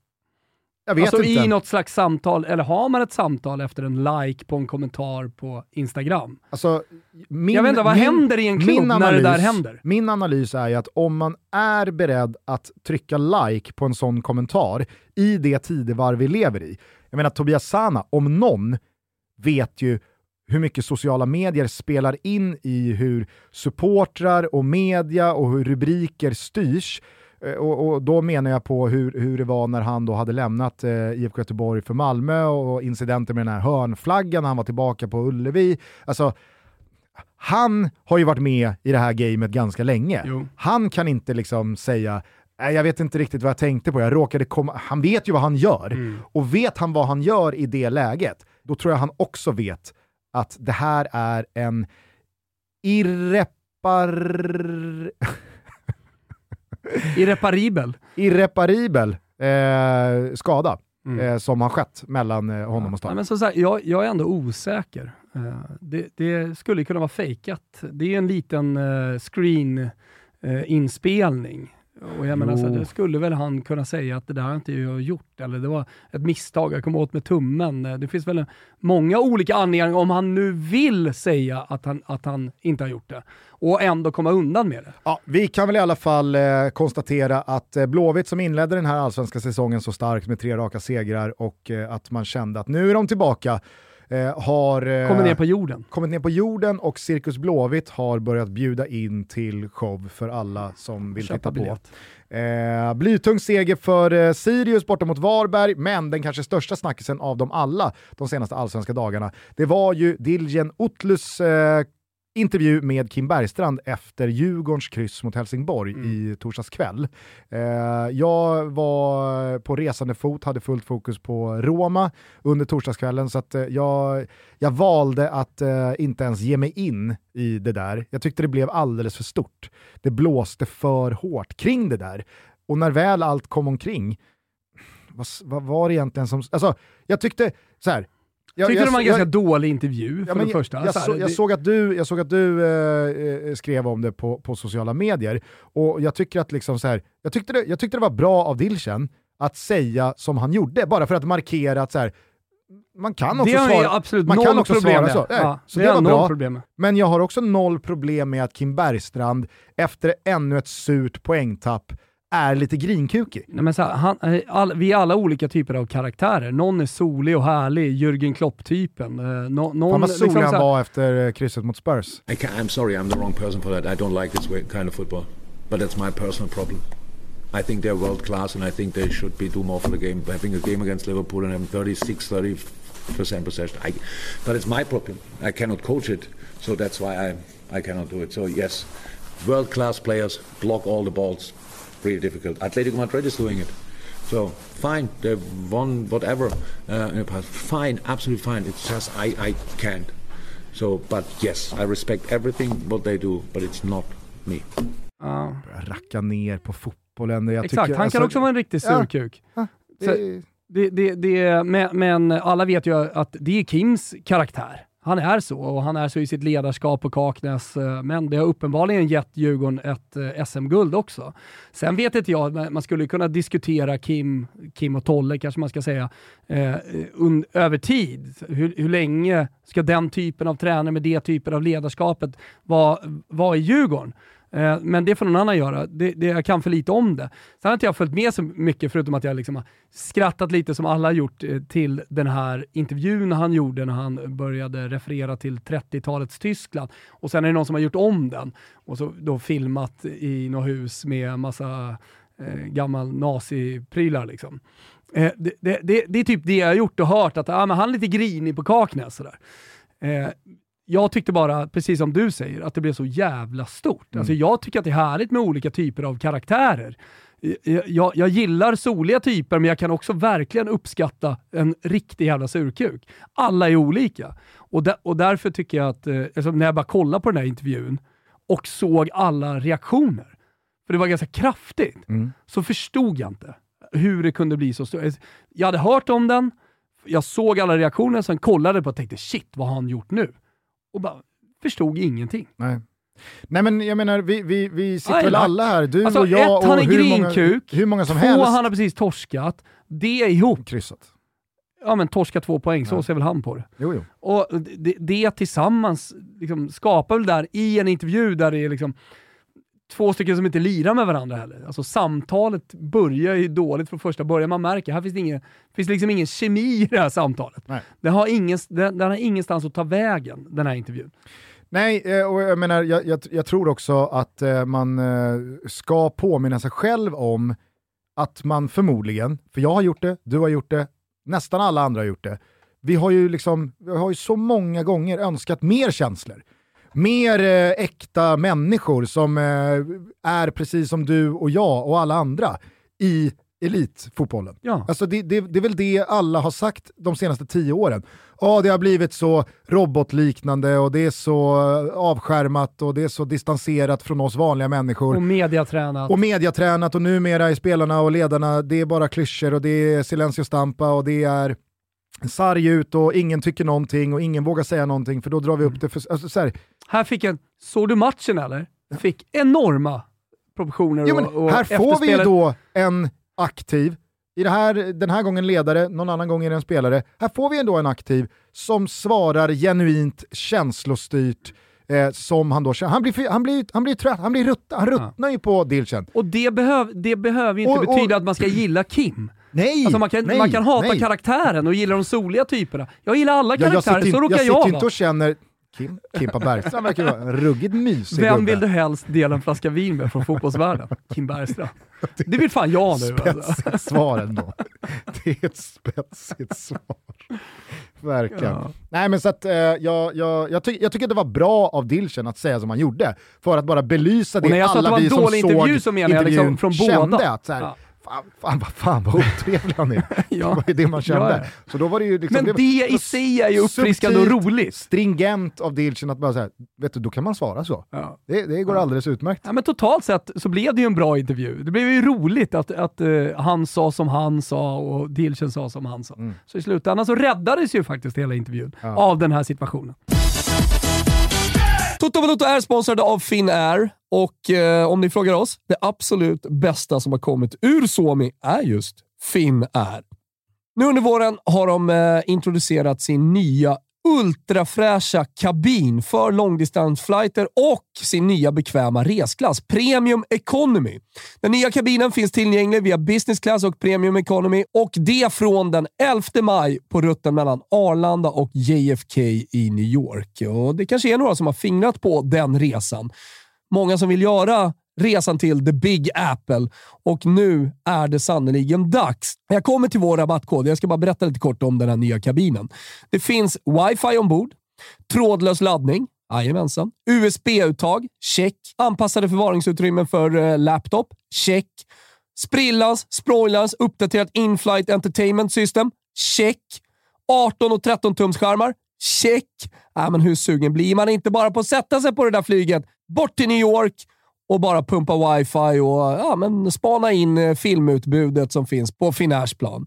Jag vet alltså inte. i något slags samtal, eller har man ett samtal efter en like på en kommentar på Instagram? Alltså, min, Jag vet inte, vad händer i en klubb min när det där händer? Min analys är ju att om man är beredd att trycka like på en sån kommentar i det tidevarv vi lever i. Jag menar Tobias Sana, om någon, vet ju hur mycket sociala medier spelar in i hur supportrar och media och hur rubriker styrs. Eh, Och, och då menar jag på hur, hur det var när han då hade lämnat eh, IFK Göteborg för Malmö och incidenter med den här hörnflaggan när han var tillbaka på Ullevi. Alltså, han har ju varit med i det här gamet ganska länge. Jo. Han kan inte liksom säga Nej, jag vet inte riktigt vad jag tänkte på, jag råkade komma... Han vet ju vad han gör. Mm. Och vet han vad han gör i det läget, då tror jag han också vet att det här är en irrepar... Irreparibel. irreparibel eh, skada Mm. eh, som har skett mellan eh, honom och Ja, Stark. men som sagt, jag, jag är ändå osäker. Eh, det, det skulle kunna vara fejkat. Det är en liten uh, screen-inspelning. Och jag menar, så här, skulle väl han kunna säga att det där har inte jag gjort, eller det var ett misstag, jag kom åt med tummen. Det finns väl många olika anledningar om han nu vill säga att han, att han inte har gjort det och ändå komma undan med det. Ja, vi kan väl i alla fall eh, konstatera att eh, Blåvitt som inledde den här allsvenska säsongen så starkt med tre raka segrar och eh, att man kände att nu är de tillbaka. Eh, har eh, Kommer ner på jorden. kommit ner på jorden och Cirkus Blåvitt har börjat bjuda in till show för alla som vill Köpa titta på. biljett. Eh, blytung seger för eh, Sirius borta mot Varberg, men den kanske största snackisen av dem alla de senaste allsvenska dagarna, det var ju Diljen Otlus eh, intervju med Kim Bergstrand efter Djurgårdens kryss mot Helsingborg i torsdags kväll. Eh, jag var på resande fot, hade fullt fokus på Roma under torsdagskvällen, så att, eh, jag, jag valde att eh, inte ens ge mig in i det där. Jag tyckte det blev alldeles för stort. Det blåste för hårt kring det där. Och när väl allt kom omkring, vad, vad var det egentligen som... Alltså, jag tyckte så här. Jag, Tyckte jag, det var en ganska dålig intervju för Ja, det första. Jag, Så jag, såg att du, jag såg att du eh, eh, skrev om det på, på sociala medier och jag tycker att liksom så här, jag, tyckte det, jag tyckte det var bra av Dilchen att säga som han gjorde, bara för att markera att så här, man kan också det har svara, absolut man kan också problem med. så. Nej, Ja, så det det var bra. problem. Men jag har också noll problem med att Kim Bergstrand efter ännu ett surt poängtapp är lite grinkukig. Nej, men så här, han, eh, all, vi är alla olika typer av karaktärer. Någon är solig och härlig, Jürgen Klopp-typen. Eh, no, någon, Fan vad solig liksom han här- var efter eh, krysset mot Spurs. I can, I'm sorry, I'm the wrong person for that. I don't like this way, kind of football, but that's my personal problem. I think they're world class, and I think they should be do more for the game. Having a game against Liverpool and having 36, 30 percent possession, I, but it's my problem. I cannot coach it, so that's why I I cannot do it. So yes, world class players block all the balls, really difficult. Atletico Madrid is doing it. So fine, they've won whatever uh, in the past. Fine, absolutely fine. It's just I, I can't. So, but yes, I respect everything what they do, but it's not me. Ja, Racka ner på fotbollen. Jag exakt, tycker, han kan alltså, också vara en riktig ja. surkuk. det- Så- Det, det, det, men, men alla vet ju att det är Kims karaktär. Han är så och han är så i sitt ledarskap på Kaknäs, eh, men det har uppenbarligen gett Djurgården ett eh, SM-guld också. Sen vet inte jag, man skulle kunna diskutera Kim, Kim och Tolle kanske man ska säga, eh, un, över tid. Hur, hur länge ska den typen av tränare med det typen av ledarskapet vara, vara i Djurgården? Eh, Men det får någon annan göra. Det, det, jag kan för lite om det. Sen har inte jag följt med så mycket, förutom att jag liksom har skrattat lite som alla har gjort eh, till den här intervjun han gjorde när han började referera till 30-talets Tyskland. Och sen är det någon som har gjort om den och så då filmat i något hus med massa eh, gammal naziprylar. Liksom. Eh, det, det, det, det är typ det jag har gjort och hört, att ah, men han är lite grinig på Kaknäs. Sådär. Eh, jag tyckte bara, precis som du säger, att det blev så jävla stort. Alltså, jag tycker att det är härligt med olika typer av karaktärer. Jag, jag, jag gillar soliga typer, men jag kan också verkligen uppskatta en riktig jävla surkuk. Alla är olika. Och, där, och därför tycker jag att, eh, alltså, när jag bara kollade på den här intervjun och såg alla reaktioner, för det var ganska kraftigt, så förstod jag inte hur det kunde bli så stort. Jag hade hört om den, jag såg alla reaktioner, sen kollade på och tänkte shit, vad har han gjort nu? Och bara förstod ingenting. Nej. Nej men jag menar, vi, vi, vi sitter väl alla här, du Alltså, och jag ett, och han är hur, många, grinkuk. hur många som Två, helst. han har precis torskat. Det ihop. Kryssat. Ja men torska två poäng, så Ja. ser väl han på det. Jo, jo. Och det, det tillsammans liksom skapar väl där i en intervju där det är liksom två stycken som inte lirar med varandra heller. Alltså samtalet börjar ju dåligt från första början. Man märker, här finns det ingen, finns liksom ingen kemi i det här samtalet. Den har, ingen, den, den har ingenstans att ta vägen, den här intervjun. Nej, eh, och jag menar, jag, jag, jag tror också att eh, man eh, ska påminna sig själv om att man förmodligen, för jag har gjort det, du har gjort det, nästan alla andra har gjort det. Vi har ju, liksom, vi har ju så många gånger önskat mer känslor. Mer eh, äkta människor som eh, är precis som du och jag och alla andra i elitfotbollen. Ja. Alltså det, det, det är väl det alla har sagt de senaste tio åren. Ja, det har blivit så robotliknande och det är så avskärmat och det är så distanserat från oss vanliga människor. Och mediatränat. Och mediatränat och numera är spelarna och ledarna, det är bara klyschor och det är silencio stampa och det är sarg ut och ingen tycker någonting och ingen vågar säga någonting för då drar vi upp det för... Alltså, så här, Här fick en, såg du matchen eller? Fick enorma proportioner Jo, men och, och här får vi ju då en aktiv, i det här, den här gången ledare, någon annan gång är det en spelare. Här får vi ändå en aktiv som svarar genuint känslostyrt eh, som han då känner. Han blir, han blir, han blir trött, han blir rutt, han ruttnar ju på Dilchen. Och det, behöv, det behöver inte Och- och- betyda att man ska gilla Kim. Nej, Alltså man, kan, nej, man kan hata nej. karaktären och gilla de soliga typerna. Jag gillar alla Ja, jag karaktärer, sitter, så råkar jag jag, sitter inte vara. och känner Kim, Kimpa Bergstrand verkar vara en ruggigt mysig Vem gubbe. vill du helst dela en flaska vin med från fotbollsvärlden? Kim Bergstrand. Det vill fan jag nu. Alltså. Spetsigt svar ändå. Det är ett spetsigt svar. Verkligen. Ja. Nej men så att, eh, jag, jag, jag, ty jag tycker det var bra av Dilchen att säga som han gjorde, för att bara belysa det jag alla vi som såg intervju så menar jag liksom från båda. att så här, Ja. Fan, fan, vad fan vad otrevlig han är. Det var ju det man kände. Ja, ja. Så då var det ju liksom, Men det i sig är ju uppfriskande och roligt. Stringent av Dilchen att bara säga, vet du, då kan man svara så. Ja. Det, det går alldeles utmärkt. Ja, men totalt sett så blev det ju en bra intervju. Det blev ju roligt att, att eh, han sa som han sa och Dilchen sa som han sa. Mm. Så i slutändan så räddades ju faktiskt hela intervjun av den här situationen. Toto Valuto är sponsrade av Finnair och eh, om ni frågar oss, det absolut bästa som har kommit ur Suomi är just Finnair. Nu under våren har de eh, introducerat sin nya ultrafräscha kabin för långdistansflighter och sin nya bekväma resklass, Premium Economy. Den nya kabinen finns tillgänglig via Business Class och Premium Economy och det från den 11 maj på rutten mellan Arlanda och JFK i New York. Och Det kanske är några som har fingrat på den resan. Många som vill göra resan till the big apple och nu är det sannoliken dags. Jag kommer till vår rabattkod. Jag ska bara berätta lite kort om den här nya kabinen. Det finns wifi ombord, trådlös laddning, Jajamensan. USB-uttag, check. Anpassade förvaringsutrymmen för eh, laptop, check. Sprillans, spoilers, uppdaterat inflight entertainment system, check. 18 och 13 tums skärmar, check. Äh, men hur sugen blir man inte bara på att sätta sig på det där flyget bort till New York och bara pumpa wifi och ja, men spana in eh, filmutbudet som finns på Finnairs plan.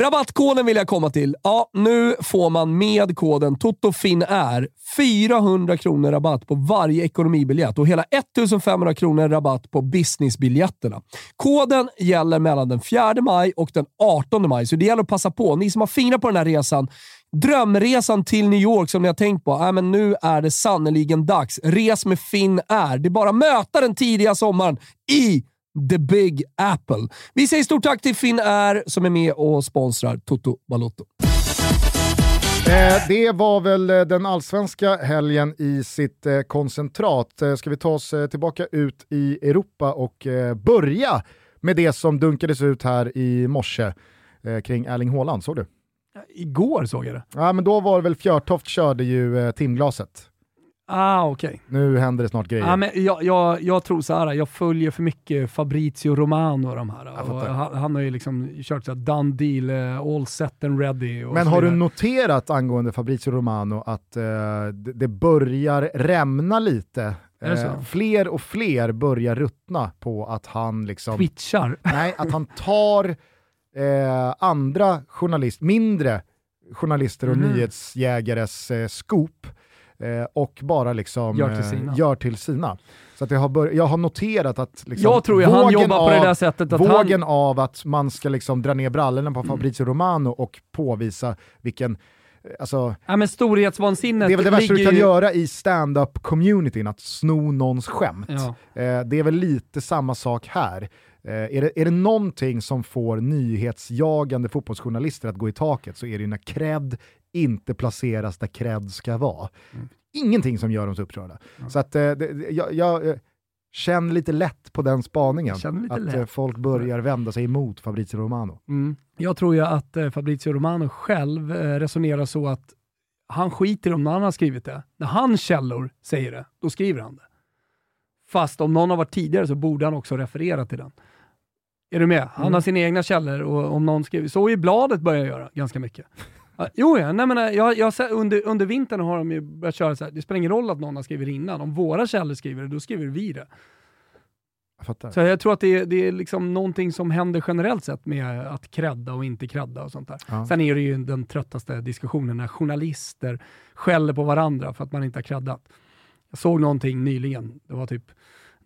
Rabattkoden vill jag komma till. Ja, nu får man med koden TOTOFINNÄR 400 kronor rabatt på varje ekonomibiljett och hela 1500 kronor rabatt på businessbiljetterna. Koden gäller mellan den 4 maj och den 18 maj, så det gäller att passa på. Ni som har fingrar på den här resan, Drömresan till New York som ni har tänkt på. Äh, men nu är det sannoliken dags. Res med Finn är. Det är bara att möta den tidiga sommaren i The Big Apple. Vi säger stort tack till Finn är som är med och sponsrar Toto Balotto. Eh, det var väl eh, den allsvenska helgen i sitt eh, koncentrat. Eh, ska vi ta oss eh, tillbaka ut i Europa och eh, börja med det som dunkades ut här i morse eh, kring Erling Haaland, såg du? Igår såg jag det. Ja, men då var det väl Fjörtoft körde ju eh, timglaset. Ah, okej. Nu händer det snart grejer. Ja, men jag, jag, jag tror så här, jag följer för mycket Fabrizio Romano och de här. Och han, han har ju liksom kört så här done deal, eh, all set and ready. Men har du noterat angående Fabrizio Romano att eh, det, det börjar rämna lite? Eh, fler och fler börjar ruttna på att han liksom... Twitchar. Nej, att han tar eh, andra journalister, mindre journalister och Mhm. nyhetsjägares eh, scoop eh, och bara liksom Gör till eh, sina. gör till sina. Så att jag, har bör- jag har noterat att liksom, Jag tror ju han jobbar på det där sättet att vågen han- av att man ska liksom dra ner brallorna på Fabrizio Romano och påvisa vilken eh, Alltså, Ja, men storhetsvansinnet det är väl det värsta du kan ju- göra i stand-up-communityn, att sno någons skämt. Ja. Eh, det är väl lite samma sak här. Eh, är, det, är det någonting som får nyhetsjagande fotbollsjournalister att gå i taket så är det ju när cred inte placeras där cred ska vara. Mm. Ingenting som gör dem så upprörda. Så att, eh, det, jag, jag eh, känner lite lätt på den spaningen, att lätt. folk börjar vända sig emot Fabrizio Romano. Mm. Jag tror ju att Fabrizio Romano själv resonerar så att han skiter om någon annan har skrivit det. När hans källor säger det, då skriver han det. Fast om någon har varit tidigare så borde han också referera till den. Är du med? Han Mm. har sina egna källor och om någon skriver, så i bladet börjar göra ganska mycket. Jo, ja. Nej, men, eh, jag, jag, under, under vintern har de ju börjat köra så här, det spelar ingen roll att någon har skrivit innan. Om våra källor skriver det, då skriver vi det. Jag fattar. Så jag tror att det är, det är liksom någonting som händer generellt sett med att credda och inte credda och sånt där. Ja. Sen är det ju den tröttaste diskussionen när journalister skäller på varandra för att man inte har creddat. Jag såg någonting nyligen, det var typ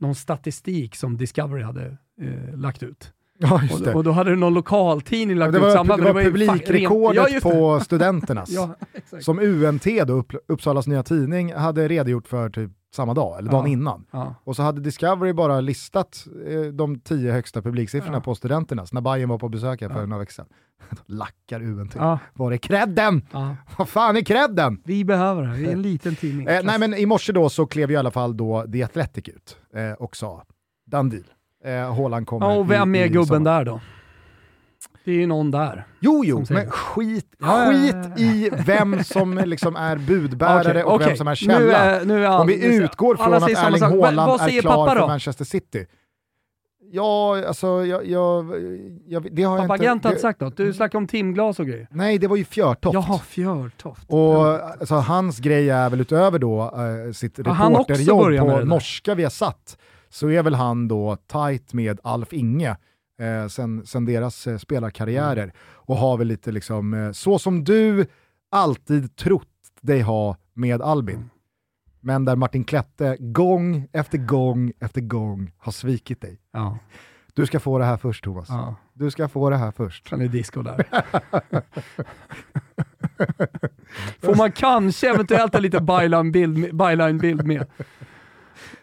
någon statistik som Discovery hade eh, lagt ut. Ja, just det. Och, och då hade det någon lokaltidning lagt det ut var, samma. det var ju fa- publikrekordet Ja, det. på Studenternas. Ja, som UNT, då, Upp- Uppsalas Nya Tidning, hade redogjort för typ samma dag, eller dagen Ja. innan. Ja. Och så hade Discovery bara listat eh, de tio högsta publiksiffrorna Ja. på Studenternas när Bayern var på besök här för några veckor sedan. Då lackar UNT. Ja. Var är credden? Vad fan är credden? Vi behöver det, vi är en liten tidning. Eh, nej men i morse då så klev ju i alla fall då The Athletic ut eh, och sa done deal. Eh, Haaland kommer ja, och vem i, är i gubben sommar. där då? Det är ju någon där. Jo, jo, men skit, Ja, skit ja, ja. i vem som liksom är budbärare Okej, och vem okej. som är Nu källa. är- nu är all- Om vi nu utgår från att Erling Haaland är klar pappa för? Manchester City. Ja, alltså jag, jag, jag, det har jag Papagent inte... har inte det, sagt något. Du snackar om timglas och grejer. nej, det var ju Fjörtoft. Jaha, Fjörtoft. Och alltså, hans grej är väl utöver då eh, sitt reporterjobb på norska vi har satt så är väl han då tight med Alf Inge eh, sen, sen deras eh, spelarkarriärer Mm. och har väl lite liksom, eh, så som du alltid trott dig ha med Albin. Mm. Men där Martin Klette gång efter gång efter gång har svikit dig. Ja, Du ska få det här först Thomas. ja. Du ska få det här först. Sen är det disco där. Får man kanske eventuellt en liten byline-bild byline-bild med.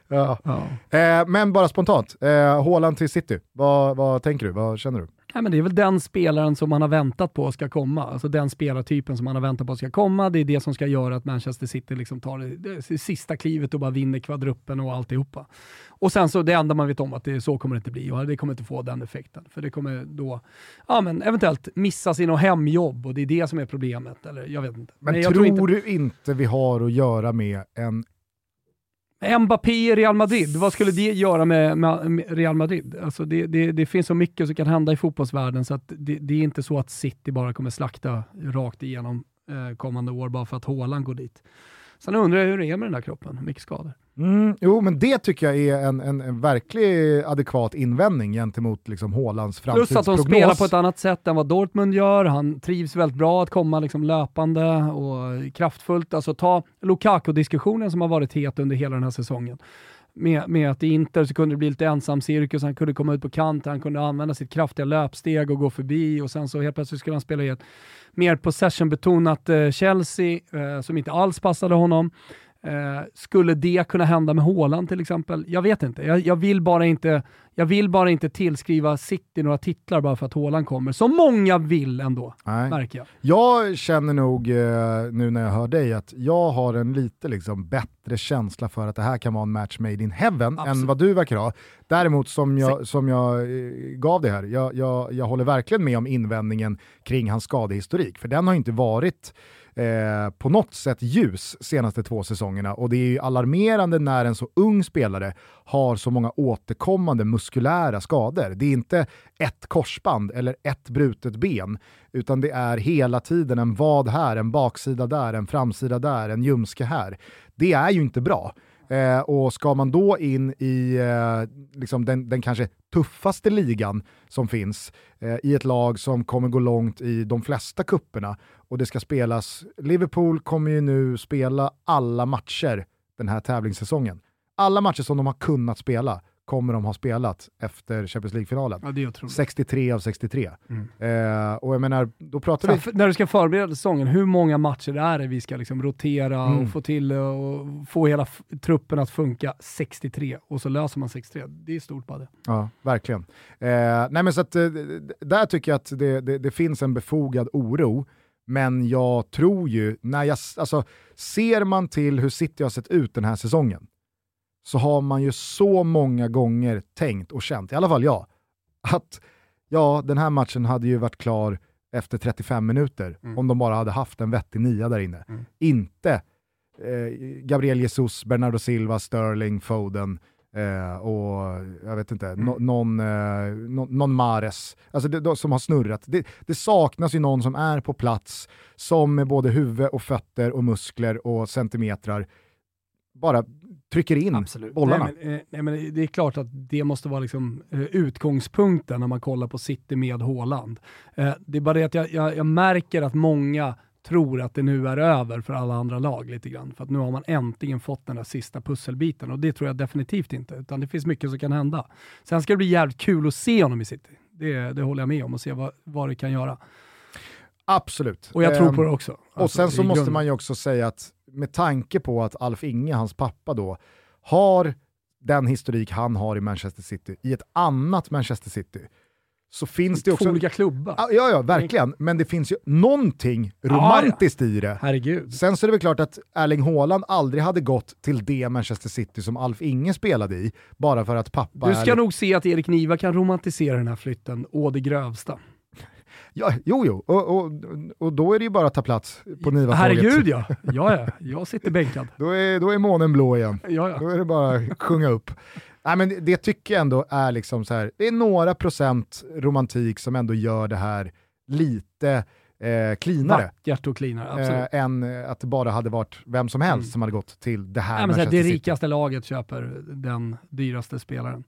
Ja. Ja. Eh, men bara spontant, eh, Haaland till City, vad, vad tänker du? Vad känner du? Nej, men det är väl den spelaren som man har väntat på ska komma. Alltså den spelartypen som man har väntat på ska komma. Det är det som ska göra att Manchester City liksom tar det, det sista klivet och bara vinner kvadruppen och alltihopa. Och sen så det enda man vet om att det, så kommer det inte bli och det kommer inte få den effekten. För det kommer då ja, men eventuellt missa sina hemjobb och det är det som är problemet. Eller jag vet inte. Men jag tror, inte- du inte vi har att göra med en... Mbappé i Real Madrid, vad skulle det göra med, med Real Madrid? Alltså det, det, det finns så mycket som kan hända i fotbollsvärlden så att det, det är inte så att City bara kommer slakta rakt igenom eh, kommande år bara för att Haaland går dit. Sen undrar jag hur det är med den där kroppen, hur mycket skador. Mm, jo, men det tycker jag är en, en, en verklig adekvat invändning gentemot liksom Haalands Plus att de framtidsprognos. spelar på ett annat sätt än vad Dortmund gör. Han trivs väldigt bra att komma liksom löpande och kraftfullt. Alltså ta Lukaku-diskussionen som har varit het under hela den här säsongen. Med, med att i Inter så kunde det bli lite ensam cirkus, han kunde komma ut på kant, han kunde använda sitt kraftiga löpsteg och gå förbi och sen så helt plötsligt skulle han spela i ett mer possession-betonat eh, Chelsea eh, som inte alls passade honom. Eh, skulle det kunna hända med Haaland till exempel? Jag vet inte. Jag, jag, vill bara inte. jag vill bara inte tillskriva City några titlar bara för att Haaland kommer. Som många vill ändå, Nej. märker jag. Jag känner nog eh, nu när jag hör dig att jag har en lite liksom bättre känsla för att det här kan vara en match made in heaven Absolut. än vad du verkar ha. Däremot som jag, som jag eh, gav det här, jag, jag, jag håller verkligen med om invändningen kring hans skadehistorik, för den har inte varit eh, på något sätt ljus senaste två säsongerna och det är ju alarmerande när en så ung spelare har så många återkommande muskulära skador. Det är inte ett korsband eller ett brutet ben, utan det är hela tiden en vad här, en baksida där, en framsida där, en ljumske här. Det är ju inte bra. Eh, och ska man då in i eh, liksom den, den kanske tuffaste ligan som finns, eh, i ett lag som kommer gå långt i de flesta kupperna och det ska spelas, Liverpool kommer ju nu spela alla matcher den här tävlingssäsongen. Alla matcher som de har kunnat spela kommer de ha spelat efter Champions League-finalen. Ja, det är otroligt. 63 av 63. Mm. Eh, och jag menar, då pratar Så vi... här, när du ska förbereda säsongen, hur många matcher är det vi ska liksom rotera Mm. och få till och få hela truppen att funka 63 och så löser man 63. Det är stort bara det. Ja, verkligen. Eh, nej men så att, eh, där tycker jag att det, det, det finns en befogad oro, men jag tror ju, när jag, alltså, ser man till hur City har sett ut den här säsongen, så har man ju så många gånger tänkt och känt, i alla fall jag, att ja, den här matchen hade ju varit klar efter 35 minuter Mm. om de bara hade haft en vettig nia där inne. Mm. Inte eh, Gabriel Jesus, Bernardo Silva, Sterling, Foden eh, och jag vet inte, Mm. no, någon, eh, no, någon Mares alltså det, de, som har snurrat. Det, det saknas ju någon som är på plats som med både huvud och fötter och muskler och centimetrar bara trycker in Absolut. bollarna. Nej men, eh, nej, men det är klart att det måste vara liksom, eh, utgångspunkten när man kollar på City med Haaland. Eh, det är bara det att jag, jag, jag märker att många tror att det nu är över för alla andra lag lite grann. För att nu har man äntligen fått den där sista pusselbiten och det tror jag definitivt inte. Utan det finns mycket som kan hända. Sen ska det bli jävligt kul att se honom i City. Det, det håller jag med om och se vad, vad det kan göra. Absolut. Och jag tror Ehm, på det också. och Alltså, sen så i måste man ju också säga att med tanke på att Alf Inge, hans pappa då, har den historik han har i Manchester City i ett annat Manchester City, så finns det Två också... olika klubbar. Ja, ja, ja, verkligen. Men det finns ju någonting romantiskt i det. Herregud. Sen så är det väl klart att Erling Haaland aldrig hade gått till det Manchester City som Alf Inge spelade i, bara för att pappa Du är... ska nog se att Erik Niva kan romantisera den här flytten å det grövsta. Ja, jo, jo. Och, och, och då är det ju bara att ta plats på Niva Herregud ja. ja, ja. Jag sitter bänkad. Då är, då är månen blå igen. Ja, ja. Då är det bara att sjunga upp. Nej, men det, det tycker jag ändå är liksom så här, det är några procent romantik som ändå gör det här lite eh, cleanare. Vackert och cleanare. Eh, än eh, att det bara hade varit vem som helst Mm. som hade gått till det här här, Manchester det City. rikaste laget köper den dyraste spelaren.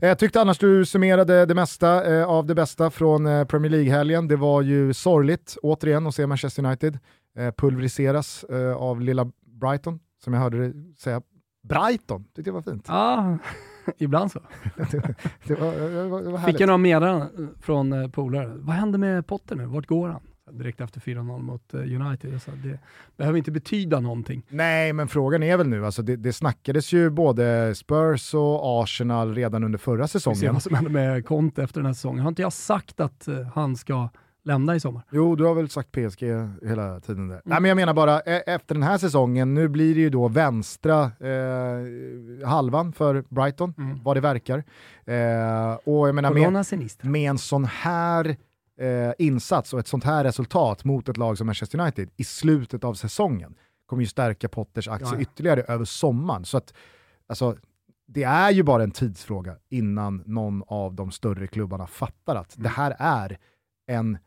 Eh, Jag tyckte annars du summerade det mesta eh, av det bästa från eh, Premier League-helgen. Det var ju sorgligt återigen att se Manchester United eh, pulveriseras eh, av lilla Brighton, som jag hörde dig säga. Brighton, tyckte jag var fint. Ja, ibland så. det var, det var, det var härligt. Fick jag några meddelanden från eh, polare. Vad händer med Potter nu? Vart går han? Direkt efter 4-0 mot eh, United. Sa, det behöver inte betyda någonting. Nej, men frågan är väl nu, alltså det, det snackades ju både Spurs och Arsenal redan under förra Vi ser säsongen. vad som händer med Conte efter den här säsongen. Har inte jag sagt att eh, han ska lämna i sommar? Jo, du har väl sagt PSG hela tiden där. Nej, men jag menar bara, e- efter den här säsongen, nu blir det ju då vänstra eh, halvan för Brighton, vad det verkar. Eh, och jag menar, med, med en sån här eh, insats och ett sånt här resultat mot ett lag som Manchester United i slutet av säsongen kommer ju stärka Potters aktie Ja, ytterligare över sommaren. Så att, alltså, det är ju bara en tidsfråga innan någon av de större klubbarna fattar att Mm. det här är en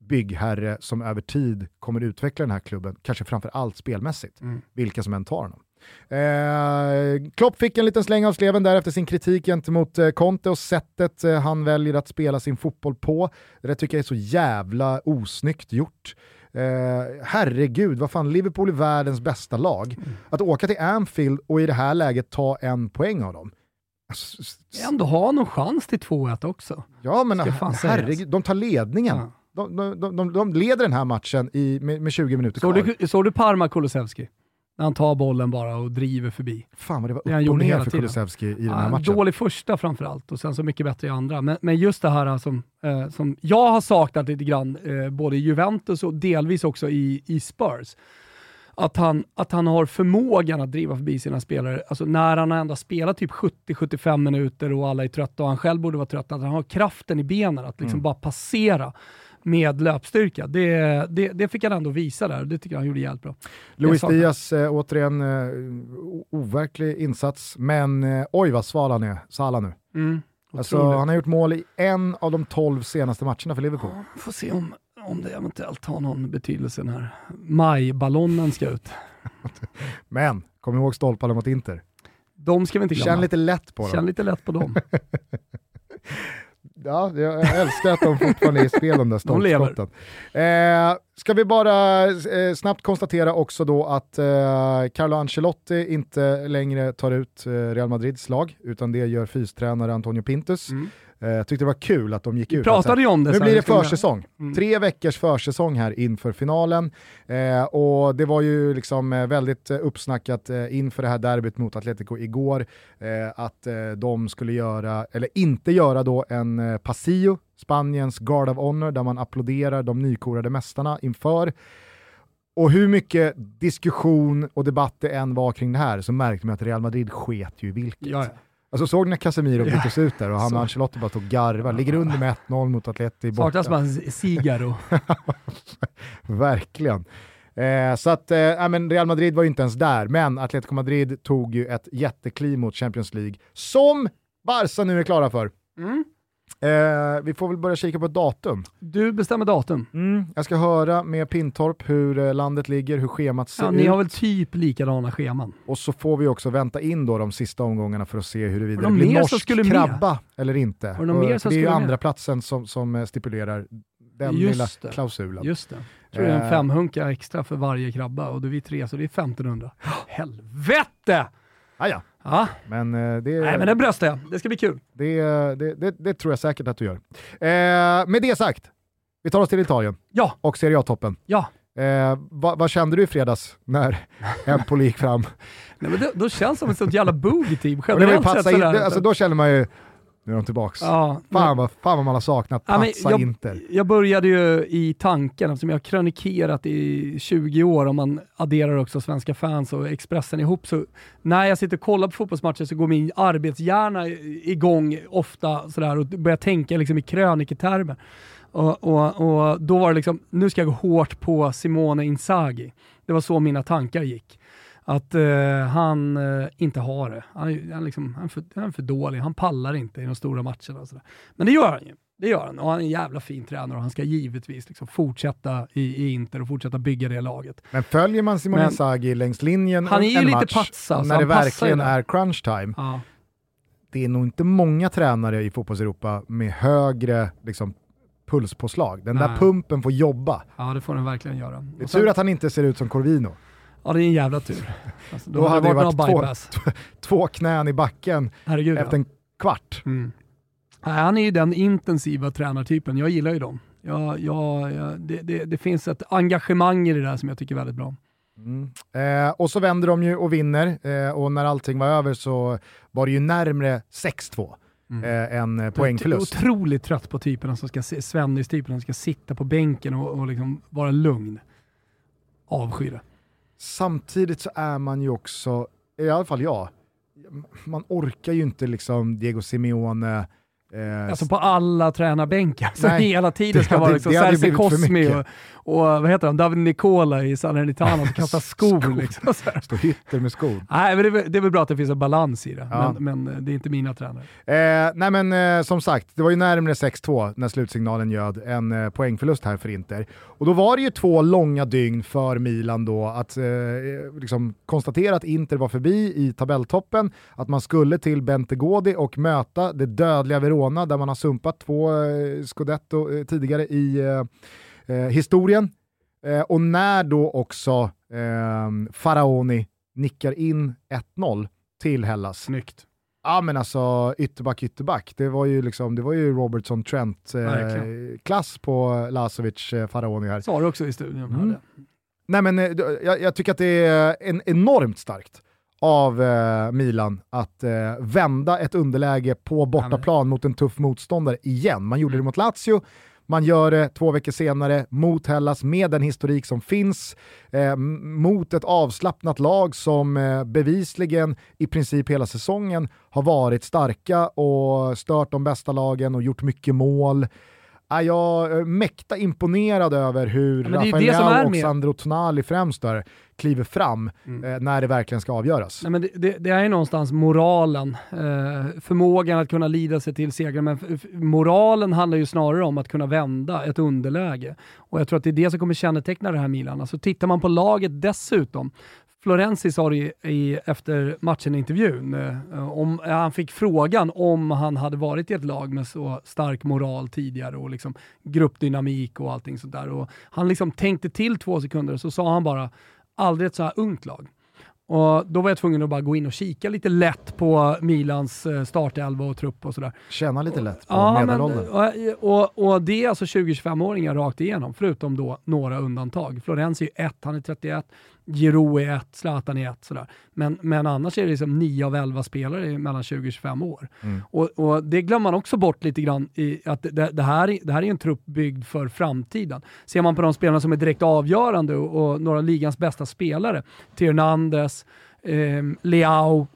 byggherre som över tid kommer utveckla den här klubben, kanske framför allt spelmässigt, Mm. vilka som än tar honom. Eh, Klopp fick en liten släng av sleven där efter sin kritik gentemot eh, Conte och sättet eh, han väljer att spela sin fotboll på. Det där tycker jag är så jävla osnyggt gjort. Eh, herregud, vad fan, Liverpool är världens bästa lag. Mm. Att åka till Anfield och i det här läget ta en poäng av dem. Ändå ha någon chans till 2-1 också. Ja men herregud, de tar ledningen. Ja. De, de, de, de, de leder den här matchen i, med, med 20 minuter Såg kvar. du, såg du Parma Kulusevski? När han tar bollen bara och driver förbi. Fan vad det var upp och ner hela för. Kulusevski i den Ja, här matchen. Dålig första framförallt och sen så mycket bättre i andra. Men, men just det här som, eh, som jag har saknat lite grann, eh, både i Juventus och delvis också i, i Spurs. Att han, att han har förmågan att driva förbi sina spelare. Alltså när han ändå spelat typ 70-75 minuter och alla är trötta och han själv borde vara trött, att han har kraften i benen att liksom Mm. bara passera med löpstyrka. Det, det, det fick han ändå visa där och det tycker jag han gjorde jävligt bra. Luis Diaz, eh, återigen eh, overklig insats, men eh, oj vad sval han är, Salah nu. Mm, Alltså, han har gjort mål i en av de tolv senaste matcherna för Liverpool. Får se om, om det eventuellt har någon betydelse när majballonnen ska ut. Men, kom ihåg stolparna mot Inter. De ska vi inte glömma. Känn lite lätt på dem. Känn lite lätt på dem. Ja, jag älskar att de fortfarande är i spel de där stolpskotten. Eh, ska vi bara eh, snabbt konstatera också då att eh, Carlo Ancelotti inte längre tar ut eh, Real Madrids lag, utan det gör fystränare Antonio Pintus. Mm. Eh, tyckte det var kul att de gick Vi ut. pratade Alltså, ju om det Nu blir det försäsong. Mm. Tre veckors försäsong här inför finalen. Eh, och det var ju liksom eh, väldigt eh, uppsnackat eh, inför det här derbyt mot Atletico igår, eh, att de skulle göra, eller inte göra då en Pasillo, Spaniens Guard of Honor, där man applåderar de nykorade mästarna inför. Och hur mycket diskussion och debatt det än var kring det här så märkte man att Real Madrid sket ju vilket. Ja, ja. Alltså såg ni när Casemiro Ja. byttes ut där och han och Ancelotti bara tog garvar, ligger under med 1-0 mot Atleti borta. Saknas bara Sigaro. Verkligen. Eh, så att, eh, men Real Madrid var ju inte ens där, men Atletico Madrid tog ju ett jättekliv mot Champions League, som Barca nu är klara för. Mm. Eh, vi får väl börja kika på ett datum. Du bestämmer datum. Mm, jag ska höra med Pintorp hur eh, landet ligger, hur schemat ser Ja, ut. ni har väl typ likadana scheman? Och så får vi också vänta in då de sista omgångarna för att se huruvida det blir norsk skulle med? krabba eller inte. Mer som det är ju skulle med? andra platsen som, som eh, stipulerar den Just lilla det. klausulen. Just det. Jag tror det är en Eh. femhunka extra för varje krabba och då är vi tre så det är 1500. Helvete! Ah, ja. Men, eh, det, Nej men det bröstar jag. Det ska bli kul. det, det, det, det tror jag säkert att du gör. Eh, med det sagt, vi tar oss till Italien Ja. och Serie A-toppen. Ja. Eh, vad, vad kände du i fredags när Empoli gick fram? Nej, men det, då känns det som ett sånt jävla boogie-team generellt sett. Alltså, då känner man ju, nu är de tillbaks. Ja, fan, vad, fan vad man har saknat Ja, men Pazza jag, Inter. jag började ju i tanken, eftersom jag har krönikerat i 20 år, om man adderar också svenska fans och Expressen ihop, så när jag sitter och kollar på fotbollsmatcher så går min arbetshjärna igång ofta sådär och börjar tänka liksom i kröniketermer. Och, och, och då var det liksom, nu ska jag gå hårt på Simone Inzaghi. Det var så mina tankar gick. Att eh, han eh, inte har det. Han, är- han, liksom, han, är för, han är för dålig, han pallar inte i de stora matcherna. Och sådär. Men det gör han ju. Det gör han och han är en jävla fin tränare och han ska givetvis liksom fortsätta i, i Inter och fortsätta bygga det laget. Men följer man Simone Inzaghi längs linjen Han är ju en lite match, patsa, och så när det verkligen där. är crunch time, Ja. det är nog inte många tränare i fotbollseuropa med högre liksom, pulspåslag. Den där Nej. pumpen får jobba. ja, det får den verkligen göra. Det är sen- tur att han inte ser ut som Corvino. Ja, det är en jävla tur. Alltså, då, Då hade det varit, någon två, två knän i backen Herregud, efter ja. en kvart. Mm. Nej, han är ju den intensiva tränartypen. Jag gillar ju dem. Jag, jag, jag, det, det, det finns ett engagemang i det där som jag tycker är väldigt bra. Mm. Eh, och så vänder de ju och vinner eh, och när allting var över så var det ju närmre 6-2 eh, än eh, poängförlust. Jag är otroligt trött på typerna som ska, Svennis-typerna som ska sitta på bänken och, och liksom vara lugn. Avsky det. Samtidigt så är man ju också, i alla fall jag, man orkar ju inte liksom Diego Simeone, eh, Alltså på alla tränarbänkar som Nej, hela tiden ska det vara liksom Serse Cosmi och, och vad heter han, David Nicola i Salernitana som kastar skor. Skor. liksom. Så här. Stå hytter med skor. Nej, men det, det är väl bra att det finns en balans i det, Ja. men, men det är inte mina tränare. Eh, nej men eh, som sagt, det var ju närmare 6-2 när slutsignalen ljöd en eh, poängförlust här för Inter. Och då var det ju två långa dygn för Milan då att eh, liksom konstatera att Inter var förbi i tabelltoppen, att man skulle till Bentegodi och möta det dödliga Verona där man har sumpat två eh, scudetto eh, tidigare i eh, eh, historien. Eh, och när då också eh, Faraoni nickar in 1-0 till Hellas. Snyggt. Ja men alltså ytterback, ytterback. Det var ju, liksom, det var ju Robertson Trent-klass på Lasovic eh, Faraoni här. Sa du också i studion. Mm. Nej men jag, jag tycker att det är en, enormt starkt av eh, Milan att eh, vända ett underläge på bortaplan mot en tuff motståndare igen. Man gjorde det mot Lazio, man gör det två veckor senare mot Hellas med den historik som finns, eh, mot ett avslappnat lag som eh, bevisligen i princip hela säsongen har varit starka och stört de bästa lagen och gjort mycket mål. Ja, jag är mäkta imponerad över hur Ja, Rafael Leao och Sandro Tonali främst där kliver fram Mm. eh, när det verkligen ska avgöras. Nej, men det, det, det är ju någonstans moralen, eh, förmågan att kunna lida sig till seger, men moralen handlar ju snarare om att kunna vända ett underläge. Och jag tror att det är det som kommer känneteckna det här Milan. Alltså tittar man på laget dessutom, Florenzi sa det i, efter matchen-intervjun, eh, om, eh, han fick frågan om han hade varit i ett lag med så stark moral tidigare och liksom gruppdynamik och allting sånt där. Och han liksom tänkte till två sekunder och så sa han bara, aldrig ett så här ungt lag. Och då var jag tvungen att bara gå in och kika lite lätt på Milans eh, startelva och trupp och sådär. Känna lite lätt på Ja, medelåldern. och, och, och det är alltså 20-25-åringar rakt igenom, förutom då några undantag. Florenzi är ett, han är 31, Giroud är ett, Zlatan är ett. Sådär. Men, men annars är det liksom 9 av 11 spelare mellan 20 och 25 år. Mm. Och, och det glömmer man också bort lite grann i att det, det, här, är- det här är en trupp byggd för framtiden. Ser man på de spelarna som är direkt avgörande och, och några av ligans bästa spelare, Hernandez, eh, Leao,